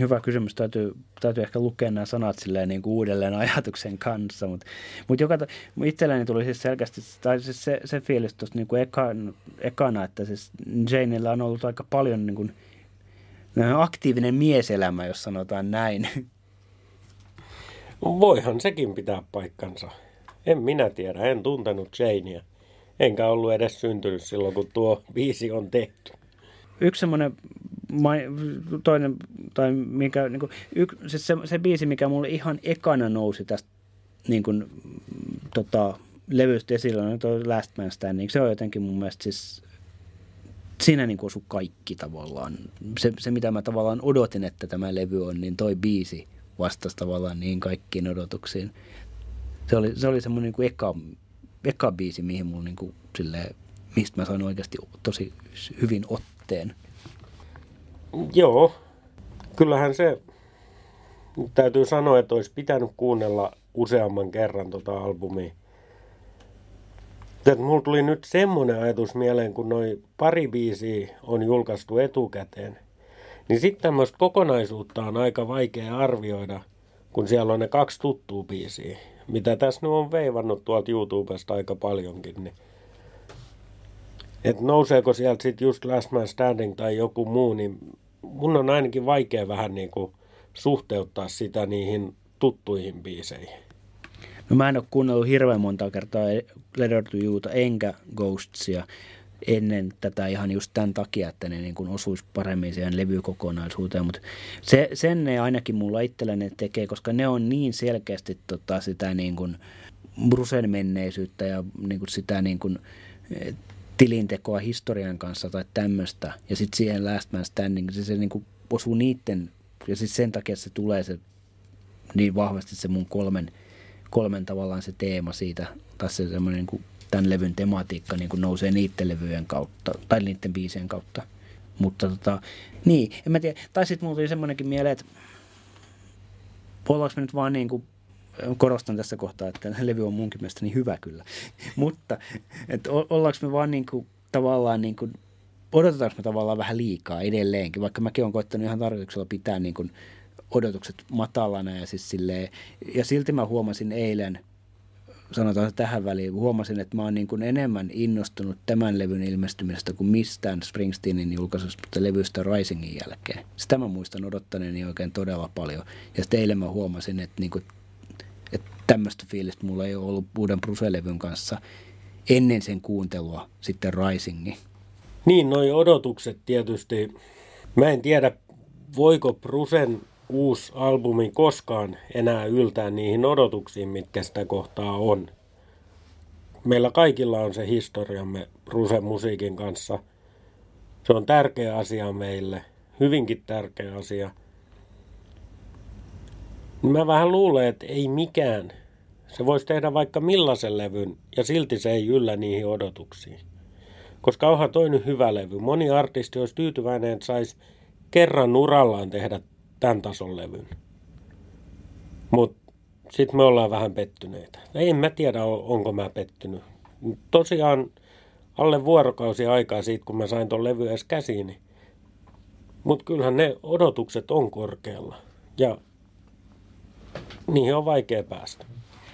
Hyvä kysymys. Täytyy, täytyy ehkä lukea nämä sanat silleen niin kuin uudelleen ajatuksen kanssa. Mutta mut joka, itselleni tuli siis selkeästi tai siis se, se fiilis tuosta niin kuin ekan, ekana, että siis Janeilla on ollut aika paljon niin kuin, aktiivinen mieselämä, jos sanotaan näin. Voihan sekin pitää paikkansa. En minä tiedä, en tuntenut Janea. Enkä ollut edes syntynyt silloin, kun tuo biisi on tehty. Yksi semmoinen toinen, tai mikä, niin kuin, yk, siis se, se biisi, mikä mulle ihan ekana nousi tästä niin kuin, tota, levystä esille, on tuo Last Man Standing. Se on jotenkin mun mielestä siis, siinä niin kuin kaikki tavallaan. Se, se, mitä mä tavallaan odotin, että tämä levy on, niin toi biisi vastasi tavallaan niin kaikkiin odotuksiin se oli, se oli semmoinen niin eka, eka biisi, mihin mulla niin kuin, silleen, mistä mä sain oikeasti tosi hyvin otteen. Joo, kyllähän se täytyy sanoa, että olisi pitänyt kuunnella useamman kerran tota albumia. Että mulla tuli nyt semmoinen ajatus mieleen, kun noin pari biisiä on julkaistu etukäteen, niin sitten tämmöistä kokonaisuutta on aika vaikea arvioida, kun siellä on ne kaksi tuttua biisiä mitä tässä nyt on veivannut tuolta YouTubesta aika paljonkin, niin että nouseeko sieltä sitten just Last Man Standing tai joku muu, niin mun on ainakin vaikea vähän niin kuin suhteuttaa sitä niihin tuttuihin biiseihin. No mä en ole kuunnellut hirveän monta kertaa Letter to Youta enkä Ghostsia ennen tätä ihan just tämän takia, että ne niin kuin osuisi paremmin siihen levykokonaisuuteen, mutta se, sen ne ainakin mulla itselleni tekee, koska ne on niin selkeästi tota, sitä niin kuin Brusen menneisyyttä ja niin kuin sitä niin kuin, eh, tilintekoa historian kanssa tai tämmöistä, ja sitten siihen Last Man Standing, se, se niin kuin osuu niiden, ja sitten sen takia se tulee se niin vahvasti se mun kolmen, kolmen tavallaan se teema siitä, tai se semmoinen niin tämän levyn tematiikka niin kuin nousee niiden levyjen kautta, tai niiden biisien kautta. Mutta tota, niin, en mä tiedä. Tai sitten mulla tuli semmoinenkin mieleen, että ollaanko me nyt vaan niin kuin, korostan tässä kohtaa, että levy on munkin mielestä niin hyvä kyllä. <laughs> Mutta että ollaanko me vaan niin kuin, tavallaan niin kuin, odotetaanko me tavallaan vähän liikaa edelleenkin, vaikka mäkin olen koittanut ihan tarkoituksella pitää niin kuin odotukset matalana ja siis silleen, ja silti mä huomasin eilen, sanotaan tähän väliin, huomasin, että mä oon niin kuin enemmän innostunut tämän levyn ilmestymisestä kuin mistään Springsteenin julkaisusta levystä Risingin jälkeen. Sitä mä muistan odottaneeni oikein todella paljon. Ja sitten eilen mä huomasin, että, niin kuin, että tämmöistä fiilistä mulla ei ole ollut uuden Bruce-levyn kanssa ennen sen kuuntelua sitten Risingin. Niin, noi odotukset tietysti. Mä en tiedä, voiko Brusen uusi albumi koskaan enää yltää niihin odotuksiin, mitkä sitä kohtaa on. Meillä kaikilla on se historiamme Brusen musiikin kanssa. Se on tärkeä asia meille, hyvinkin tärkeä asia. Mä vähän luulen, että ei mikään. Se voisi tehdä vaikka millaisen levyn ja silti se ei yllä niihin odotuksiin. Koska onhan toinen hyvä levy. Moni artisti olisi tyytyväinen, että saisi kerran urallaan tehdä tämän tason levyn. Mutta sitten me ollaan vähän pettyneitä. En mä tiedä, onko mä pettynyt. Tosiaan alle vuorokausi aikaa siitä, kun mä sain ton levy edes käsiini. Mutta kyllähän ne odotukset on korkealla. Ja niihin on vaikea päästä.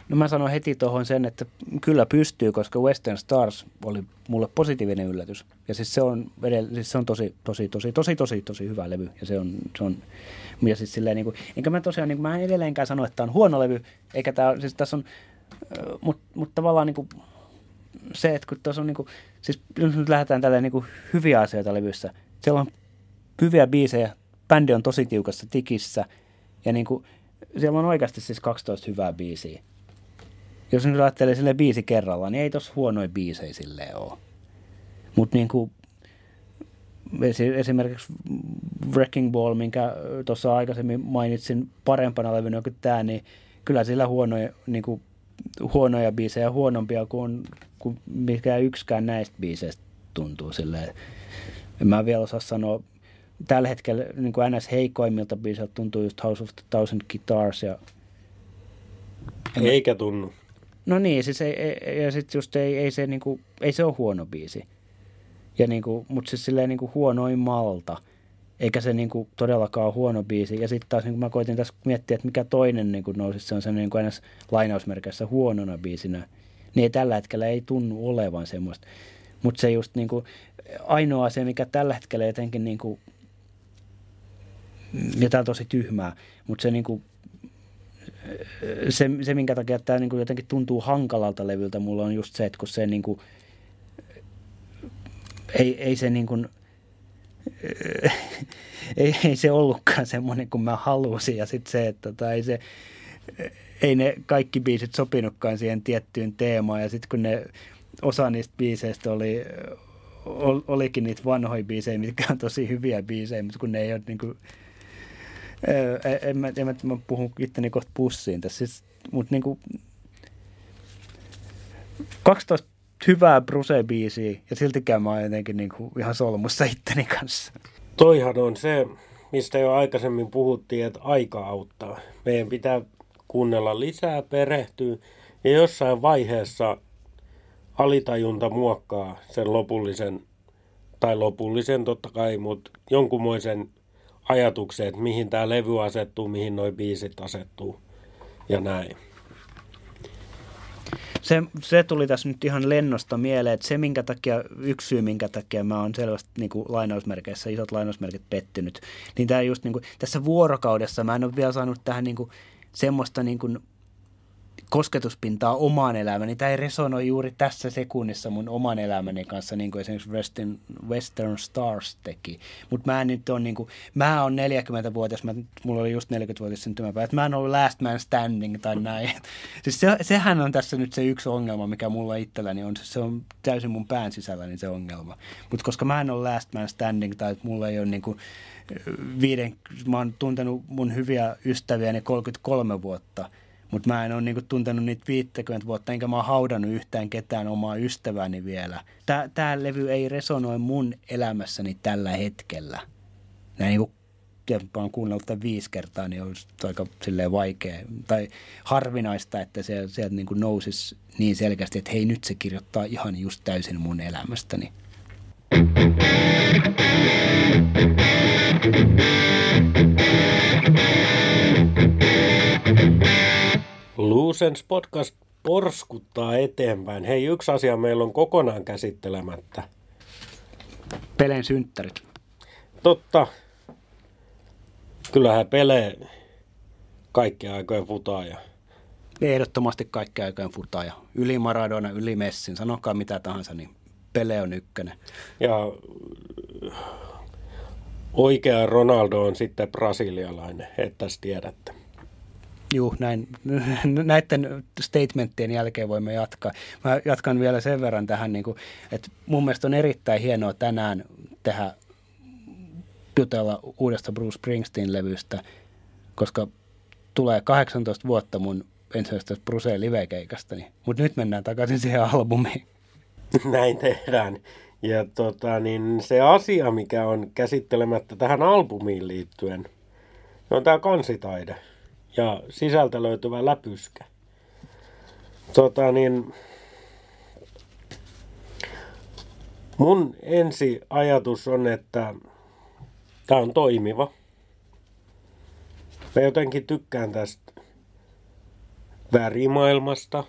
No mä sanon heti tuohon sen, että kyllä pystyy, koska Western Stars oli mulle positiivinen yllätys. Ja siis se on, edell- siis se on tosi, tosi, tosi, tosi, tosi, tosi hyvä levy. Ja se on, se on ja siis silleen, niin kuin, enkä mä tosiaan, niin kuin, mä en edelleenkään sano, että tämä on huono levy, eikä tämä, siis tässä on, mutta mut tavallaan niin kuin, se, että kun tuossa on niin kuin, siis jos nyt lähdetään tällä niin kuin hyviä asioita levyssä, siellä on hyviä biisejä, bändi on tosi tiukassa tikissä ja niin kuin, siellä on oikeasti siis 12 hyvää biisiä jos nyt ajattelee sille biisi kerralla, niin ei tossa huonoja biisejä silleen ole. Mutta niin kuin, esimerkiksi Wrecking Ball, minkä tuossa aikaisemmin mainitsin parempana levynä kuin tämä, niin kyllä sillä huonoja, niin kuin, huonoja biisejä huonompia kuin, kuin mikä yksikään näistä biiseistä tuntuu silleen. En mä vielä osaa sanoa, tällä hetkellä niin kuin ns. heikoimmilta biisiltä tuntuu just House of the Thousand Guitars ja eikä tunnu. No niin, siis ei, ei, ja sitten just ei, ei, se, niinku, ei se ole huono biisi. Ja niinku, mutta siis silleen niinku huonoin malta. Eikä se niinku todellakaan ole huono biisi. Ja sitten taas niinku mä koitin tässä miettiä, että mikä toinen niinku nousi, se on se niinku aina lainausmerkeissä huonona biisinä. Niin tällä hetkellä ei tunnu olevan semmoista. Mutta se just niinku, ainoa se, mikä tällä hetkellä jotenkin niinku, ja tämä on tosi tyhmää, mutta se niinku se, se, minkä takia tämä niin kuin jotenkin tuntuu hankalalta levyltä mulla on just se, että kun se niin kuin, ei, ei se niin kuin, <laughs> ei, ei se ollutkaan semmoinen kuin mä halusin ja sitten se, että tota, ei se, ei ne kaikki biisit sopinutkaan siihen tiettyyn teemaan ja sitten kun ne osa niistä biiseistä oli, olikin niitä vanhoja biisejä, mitkä on tosi hyviä biisejä, mutta kun ne ei ole niin kuin, en, mä, en mä, mä puhun itteni kohta pussiin tässä, siis, mutta niinku 12 hyvää Bruce-biisiä ja siltikään mä oon jotenkin niinku ihan solmussa itteni kanssa. Toihan on se, mistä jo aikaisemmin puhuttiin, että aika auttaa. Meidän pitää kuunnella lisää, perehtyä ja jossain vaiheessa alitajunta muokkaa sen lopullisen, tai lopullisen totta kai, mutta jonkunmoisen ajatukseen, että mihin tämä levy asettuu, mihin nuo biisit asettuu ja näin. Se, se tuli tässä nyt ihan lennosta mieleen, että se minkä takia, yksi syy minkä takia mä oon selvästi niin kuin lainausmerkeissä, isot lainausmerkit pettynyt, niin tämä just niin kuin, tässä vuorokaudessa mä en ole vielä saanut tähän niin kuin, semmoista niin kuin, kosketuspintaa omaan elämäni. Niin tämä ei resonoi juuri tässä sekunnissa mun oman elämäni kanssa, niin kuin esimerkiksi Western, Western Stars teki. Mutta mä nyt on niin kuin, mä oon 40-vuotias, mä, mulla oli just 40-vuotias syntymäpäivä, että mä en ollut last man standing tai näin. <laughs> siis se, sehän on tässä nyt se yksi ongelma, mikä mulla itselläni on. Se on täysin mun pään sisälläni se ongelma. Mutta koska mä en ole last man standing tai mulla ei ole niin kuin, viiden, mä oon tuntenut mun hyviä ystäviäni 33 vuotta – mutta mä en ole niinku tuntenut niitä 50 vuotta, enkä mä oon haudannut yhtään ketään omaa ystäväni vielä. Tää, tää levy ei resonoi mun elämässäni tällä hetkellä. Näin niinku tiedä, mä oon kuunnellut tämän viisi kertaa, niin olisi aika silleen vaikea tai harvinaista, että se sieltä niin nousisi niin selkeästi, että hei nyt se kirjoittaa ihan just täysin mun elämästäni. Luusens podcast porskuttaa eteenpäin. Hei, yksi asia meillä on kokonaan käsittelemättä. Peleen synttärit. Totta. Kyllähän Pele kaikkea aikojen futaaja. Ehdottomasti kaikkea aikojen futaaja. Yli Maradona, yli Messin, sanokaa mitä tahansa, niin Pele on ykkönen. Ja oikea Ronaldo on sitten brasilialainen, että tiedätte. Juu, näin, näiden statementtien jälkeen voimme jatkaa. Mä jatkan vielä sen verran tähän, niin kuin, että mun mielestä on erittäin hienoa tänään tehdä jutella uudesta Bruce Springsteen-levystä, koska tulee 18 vuotta mun ensimmäisestä Bruce live-keikastani. Mutta nyt mennään takaisin siihen albumiin. Näin tehdään. Ja tota, niin se asia, mikä on käsittelemättä tähän albumiin liittyen, on tämä kansitaide ja sisältä löytyvä läpyskä. Tota, niin, mun ensi ajatus on, että tämä on toimiva. Mä jotenkin tykkään tästä värimaailmasta.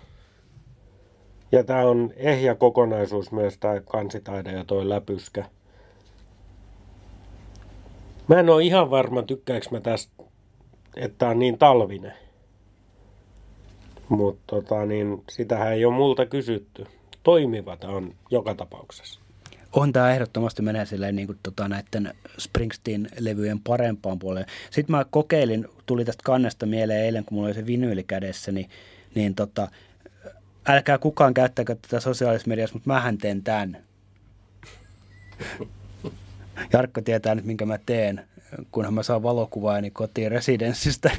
Ja tämä on ehjä kokonaisuus myös tämä kansitaide ja toi läpyskä. Mä en ole ihan varma, tykkääkö mä tästä että on niin talvinen. Mutta tota, niin, sitähän ei ole multa kysytty. Toimivat on joka tapauksessa. On tämä ehdottomasti menee silleen niin kuin, tota, näiden Springsteen-levyjen parempaan puoleen. Sitten mä kokeilin, tuli tästä kannesta mieleen eilen, kun mulla oli se vinyyli kädessä, niin, niin tota, älkää kukaan käyttäkö tätä sosiaalisessa mediassa, mutta mähän teen tämän. <laughs> Jarkko tietää nyt, minkä mä teen kunhan mä saan valokuvaani kotiin residenssistä.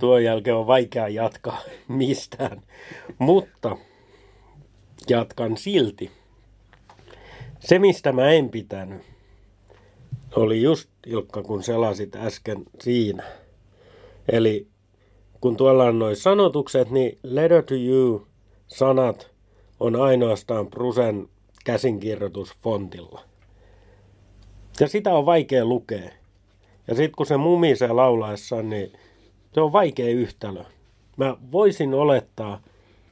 Tuon jälkeen on vaikea jatkaa mistään, mutta jatkan silti. Se, mistä mä en pitänyt, oli just, Ilkka, kun selasit äsken siinä. Eli kun tuolla on noin sanotukset, niin letter to you sanat on ainoastaan Prusen käsinkirjoitus fontilla. Ja sitä on vaikea lukea. Ja sitten kun se mumisee laulaessa, niin se on vaikea yhtälö. Mä voisin olettaa,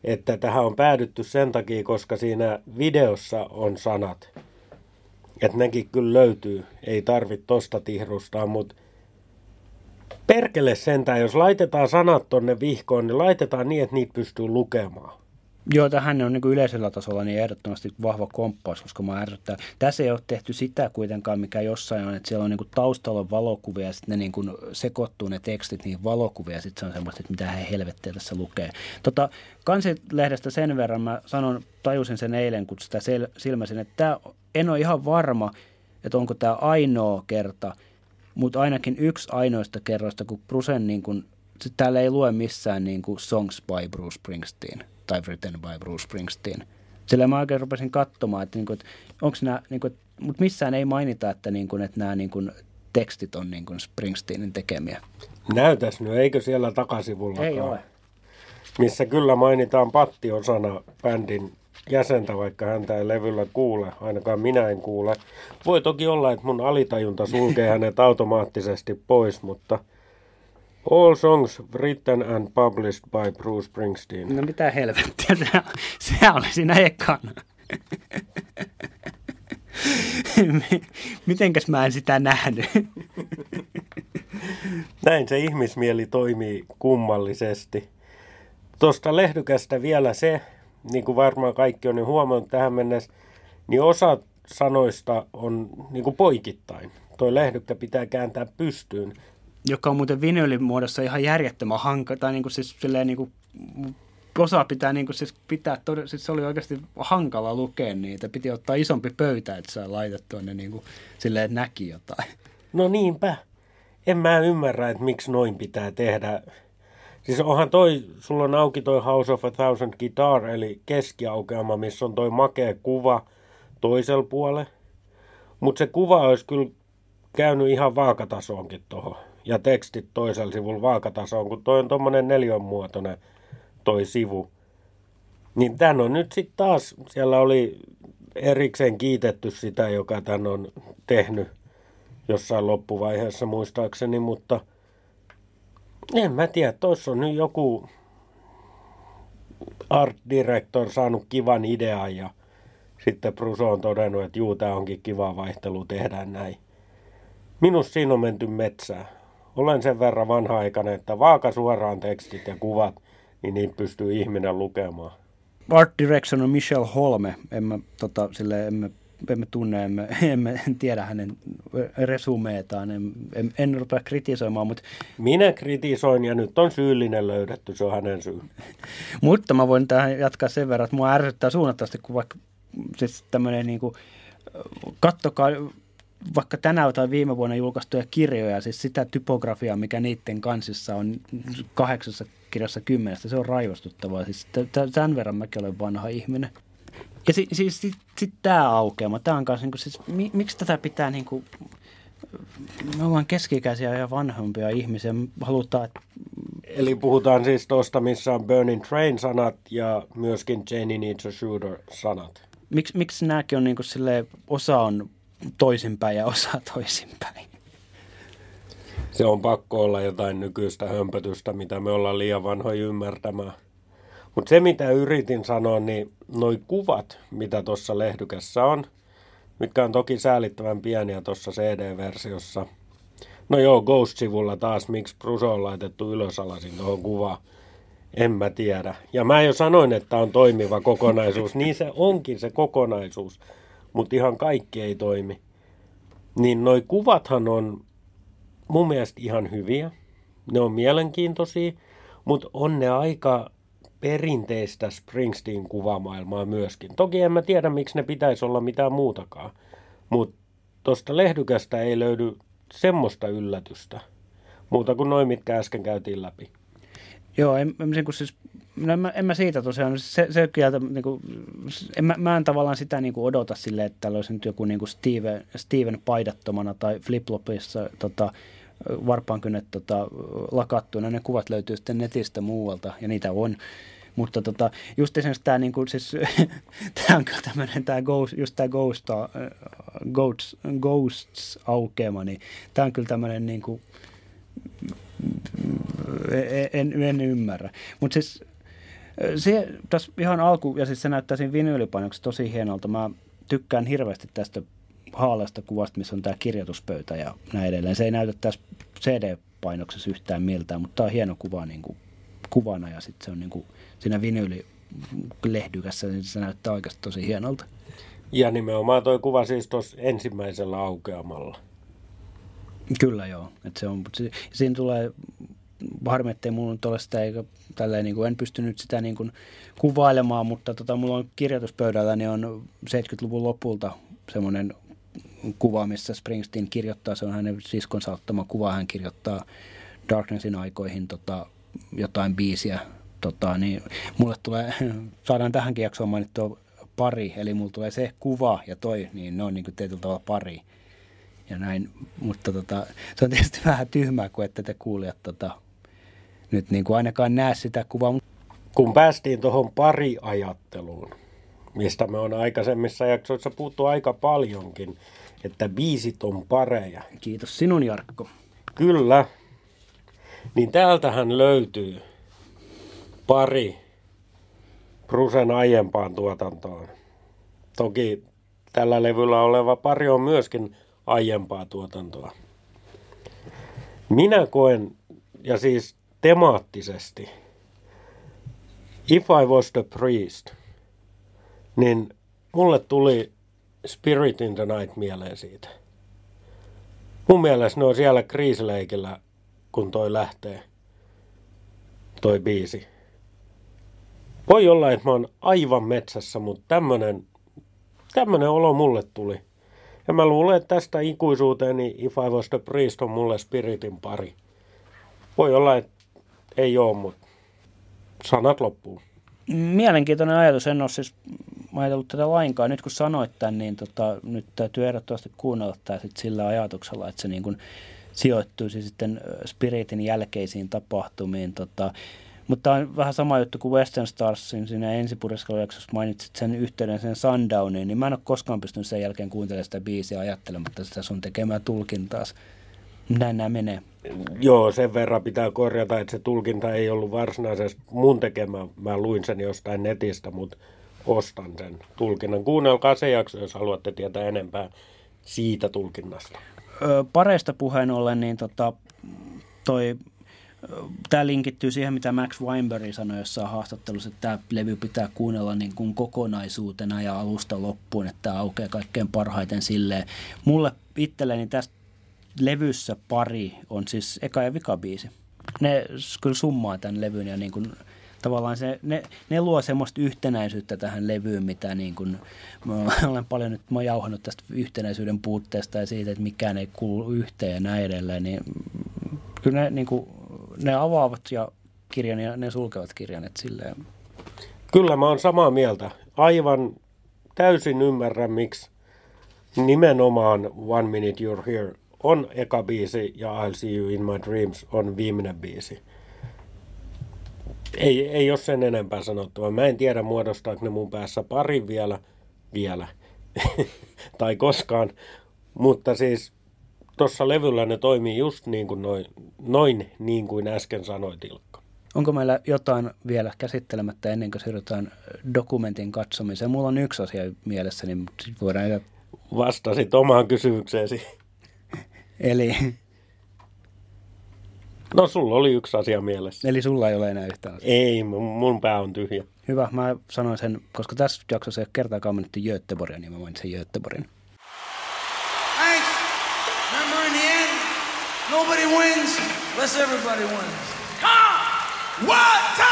että tähän on päädytty sen takia, koska siinä videossa on sanat. Että nekin kyllä löytyy. Ei tarvitse tosta tihrustaa, mutta perkele sentään, jos laitetaan sanat tonne vihkoon, niin laitetaan niin, että niitä pystyy lukemaan. Joo, tähän on niin yleisellä tasolla niin ehdottomasti vahva komppaus, koska mä ärsyttää. Tässä ei ole tehty sitä kuitenkaan, mikä jossain on, että siellä on niin taustalla valokuvia ja sitten ne niin kuin sekoittuu ne tekstit niin valokuvia ja sitten se on semmoista, että mitä he helvettiä tässä lukee. Tota, kansilehdestä sen verran mä sanon, tajusin sen eilen, kun sitä sel- silmäsin, että tämä, en ole ihan varma, että onko tämä ainoa kerta, mutta ainakin yksi ainoista kerroista, kun Brusen niin kuin, täällä ei lue missään niin kuin Songs by Bruce Springsteen – tai Written by Bruce Springsteen. Sillä mä oikein rupesin katsomaan, että, niin kuin, että onko nämä, niin kuin, mutta missään ei mainita, että, niin kuin, että nämä niin kuin, tekstit on niin kuin Springsteenin tekemiä. Näytäs nyt, eikö siellä takasivulla Ei ole. Missä kyllä mainitaan Patti osana bändin jäsentä, vaikka häntä ei levyllä kuule. Ainakaan minä en kuule. Voi toki olla, että mun alitajunta sulkee hänet automaattisesti pois, mutta – All songs written and published by Bruce Springsteen. No mitä helvettiä, se, se oli siinä ekana. Mitenkäs mä en sitä nähnyt? Näin se ihmismieli toimii kummallisesti. Tuosta lehdykästä vielä se, niin kuin varmaan kaikki on jo huomannut tähän mennessä, niin osa sanoista on niin kuin poikittain. Tuo lehdykkä pitää kääntää pystyyn joka on muuten vinyylin muodossa ihan järjettömän hankala, tai niin kuin siis silleen niin kuin, osa pitää niin kuin siis pitää, tod- siis se oli oikeasti hankala lukea niitä, piti ottaa isompi pöytä, että saa laitettua ne niin kuin, silleen, että näki jotain. No niinpä. En mä ymmärrä, että miksi noin pitää tehdä. Siis onhan toi, sulla on auki toi House of a Thousand Guitar, eli keskiaukeama, missä on toi makea kuva toisella puolella. Mutta se kuva olisi kyllä käynyt ihan vaakatasoonkin tuohon. Ja tekstit toisella sivulla vaakatasoon, kun toi on tuommoinen neljönmuotoinen toi sivu. Niin tän on nyt sitten taas, siellä oli erikseen kiitetty sitä, joka tän on tehnyt jossain loppuvaiheessa muistaakseni, mutta en mä tiedä, toissa on nyt joku art director saanut kivan idean ja sitten Pruso on todennut, että juu, tämä onkin kiva vaihtelu, tehdään näin. Minus siinä on menty metsään. Olen sen verran vanha-aikainen, että vaaka suoraan tekstit ja kuvat, niin niin pystyy ihminen lukemaan. Art direction on Michelle Holme. En mä, tota, sille, emme, emme tunne, emme, <laughs> emme tiedä hänen resumeetaan. En, en, en rupea kritisoimaan, mutta... Minä kritisoin ja nyt on syyllinen löydetty, se on hänen syy. <laughs> mutta mä voin tähän jatkaa sen verran, että mua ärsyttää suunnattavasti, kun vaikka siis tämmöinen niin kuin, kattokaa vaikka tänä tai viime vuonna julkaistuja kirjoja, siis sitä typografiaa, mikä niiden kansissa on kahdeksassa kirjassa kymmenestä, se on raivostuttavaa. Siis tämän verran mäkin olen vanha ihminen. Ja si, siis sit, sit tämä aukeama, tämä on kanssa, niin siis, mi, miksi tätä pitää niin kuin, me ollaan keskikäisiä ja vanhempia ihmisiä, halutaan, että Eli puhutaan siis tuosta, missä on Burning Train-sanat ja myöskin Jenny Needs a Shooter-sanat. Miksi, miksi nämäkin on niin kuin silleen, osa on toisinpäin ja osa toisinpäin? Se on pakko olla jotain nykyistä hömpötystä, mitä me ollaan liian vanhoja ymmärtämään. Mutta se, mitä yritin sanoa, niin noi kuvat, mitä tuossa lehdykässä on, mitkä on toki säälittävän pieniä tuossa CD-versiossa. No joo, Ghost-sivulla taas, miksi Pruso on laitettu ylösalasin tuohon kuvaan. En mä tiedä. Ja mä jo sanoin, että on toimiva kokonaisuus. Niin se onkin se kokonaisuus, mutta ihan kaikki ei toimi. Niin noi kuvathan on mun mielestä ihan hyviä. Ne on mielenkiintoisia, mutta on ne aika perinteistä Springsteen kuvamaailmaa myöskin. Toki en mä tiedä, miksi ne pitäisi olla mitään muutakaan. Mutta tuosta lehdykästä ei löydy semmoista yllätystä. Muuta kuin noin, mitkä äsken käytiin läpi. Joo, en, en, niin siis, no en, mä, en mä siitä tosiaan, se, se kieltä, niin kuin, en, mä, mä en tavallaan sitä niin kuin odota silleen, että täällä olisi nyt joku niin kuin Steven, Steven paidattomana tai fliplopissa tota, varpaankynnet tota, lakattuina. Ne kuvat löytyy sitten netistä muualta ja niitä on. Mutta tota, just esimerkiksi tämä, niin kuin, siis, <laughs> tämä on tämmöinen, tämä ghost, just tämä ghost, uh, ghosts, ghosts aukeama, niin tämä on kyllä tämmöinen niin kuin, en, en ymmärrä. Mutta siis se tässä ihan alku, ja siis se näyttää siinä vinyylipainoksi tosi hienolta. Mä tykkään hirveästi tästä haaleasta kuvasta, missä on tämä kirjoituspöytä ja näin edelleen. Se ei näytä tässä CD-painoksessa yhtään miltään, mutta tämä on hieno kuva niin kuin, kuvana ja sitten se on niin kuin, siinä vinyylilehdykässä, niin se näyttää oikeasti tosi hienolta. Ja nimenomaan tuo kuva siis tuossa ensimmäisellä aukeamalla. Kyllä joo. Et se on, siinä tulee harmi, ettei mulla nyt ole sitä, eikä tälleen, niin kuin, en pystynyt sitä niin kuin, kuvailemaan, mutta tota, mulla on kirjoituspöydällä, niin on 70-luvun lopulta semmoinen kuva, missä Springsteen kirjoittaa, se on hänen siskonsa ottama kuva, hän kirjoittaa Darknessin aikoihin tota, jotain biisiä, tota, niin mulle tulee, <laughs> saadaan tähänkin jaksoon mainittua pari, eli mulla tulee se kuva ja toi, niin ne on niin kuin tietyllä tavalla pari. Ja näin, mutta tota, se on tietysti <laughs> vähän tyhmää, kun ette te kuulijat tota, nyt niin kuin ainakaan näe sitä kuvaa. Kun päästiin tuohon pariajatteluun, mistä me on aikaisemmissa jaksoissa puhuttu aika paljonkin, että biisit on pareja. Kiitos sinun Jarkko. Kyllä. Niin täältähän löytyy pari Prusen aiempaan tuotantoon. Toki tällä levyllä oleva pari on myöskin aiempaa tuotantoa. Minä koen, ja siis temaattisesti, If I Was the Priest, niin mulle tuli Spirit in the Night mieleen siitä. Mun mielestä ne on siellä kriisileikillä, kun toi lähtee, toi biisi. Voi olla, että mä oon aivan metsässä, mutta tämmönen, tämmönen olo mulle tuli. Ja mä luulen, että tästä ikuisuuteen niin If I Was the Priest on mulle Spiritin pari. Voi olla, että ei ole, mutta sanat loppuu. Mielenkiintoinen ajatus. En ole siis ajatellut tätä lainkaan. Nyt kun sanoit tämän, niin tota, nyt täytyy ehdottomasti kuunnella tämä sit sillä ajatuksella, että se niin kuin sijoittuisi sitten Spiritin jälkeisiin tapahtumiin. Tota, mutta on vähän sama juttu kuin Western Starsin siinä ensipuriskalujaksossa mainitsit sen yhteyden sen Sundowniin, niin mä en ole koskaan pystynyt sen jälkeen kuuntelemaan sitä biisiä ajattelematta sitä sun tekemää tulkintaa. Näin nämä menee. Joo, sen verran pitää korjata, että se tulkinta ei ollut varsinaisesti mun tekemä. Mä luin sen jostain netistä, mutta ostan sen tulkinnan. Kuunnelkaa se jakso, jos haluatte tietää enempää siitä tulkinnasta. Öö, pareista puheen ollen, niin tota, toi Tämä linkittyy siihen, mitä Max Weinberg sanoi jossain haastattelussa, että tämä levy pitää kuunnella niin kuin kokonaisuutena ja alusta loppuun, että tämä aukeaa kaikkein parhaiten silleen. Mulle itselleni tästä levyssä pari on siis eka ja vika biisi. Ne kyllä summaa tämän levyn ja niin kuin, tavallaan se, ne, ne luo semmoista yhtenäisyyttä tähän levyyn, mitä niin kuin, mä <laughs> olen paljon nyt mä jauhannut tästä yhtenäisyyden puutteesta ja siitä, että mikään ei kuulu yhteen ja näin edelleen, niin kyllä ne, niin kuin, ne avaavat ja kirjan ja ne sulkevat kirjan, että silleen. Kyllä mä oon samaa mieltä. Aivan täysin ymmärrän, miksi nimenomaan One Minute You're Here on eka biisi ja I'll See You In My Dreams on viimeinen biisi. Ei, ei ole sen enempää sanottavaa. Mä en tiedä muodostaako ne mun päässä pari vielä, vielä, <laughs> tai koskaan, mutta siis tuossa levyllä ne toimii just niin kuin noin, noin niin kuin äsken sanoit Ilkka. Onko meillä jotain vielä käsittelemättä ennen kuin siirrytään dokumentin katsomiseen? Mulla on yksi asia mielessäni, mutta voidaan... Vastasit omaan kysymykseesi. Eli... No sulla oli yksi asia mielessä. Eli sulla ei ole enää yhtään asiaa. Ei, mun pää on tyhjä. Hyvä, mä sanoin sen, koska tässä jaksossa ei ole kertaakaan mainittu Göteborgia, niin mä mainitsin Göteborgin. Thanks. Remember in the end, nobody wins unless everybody wins. Come! What?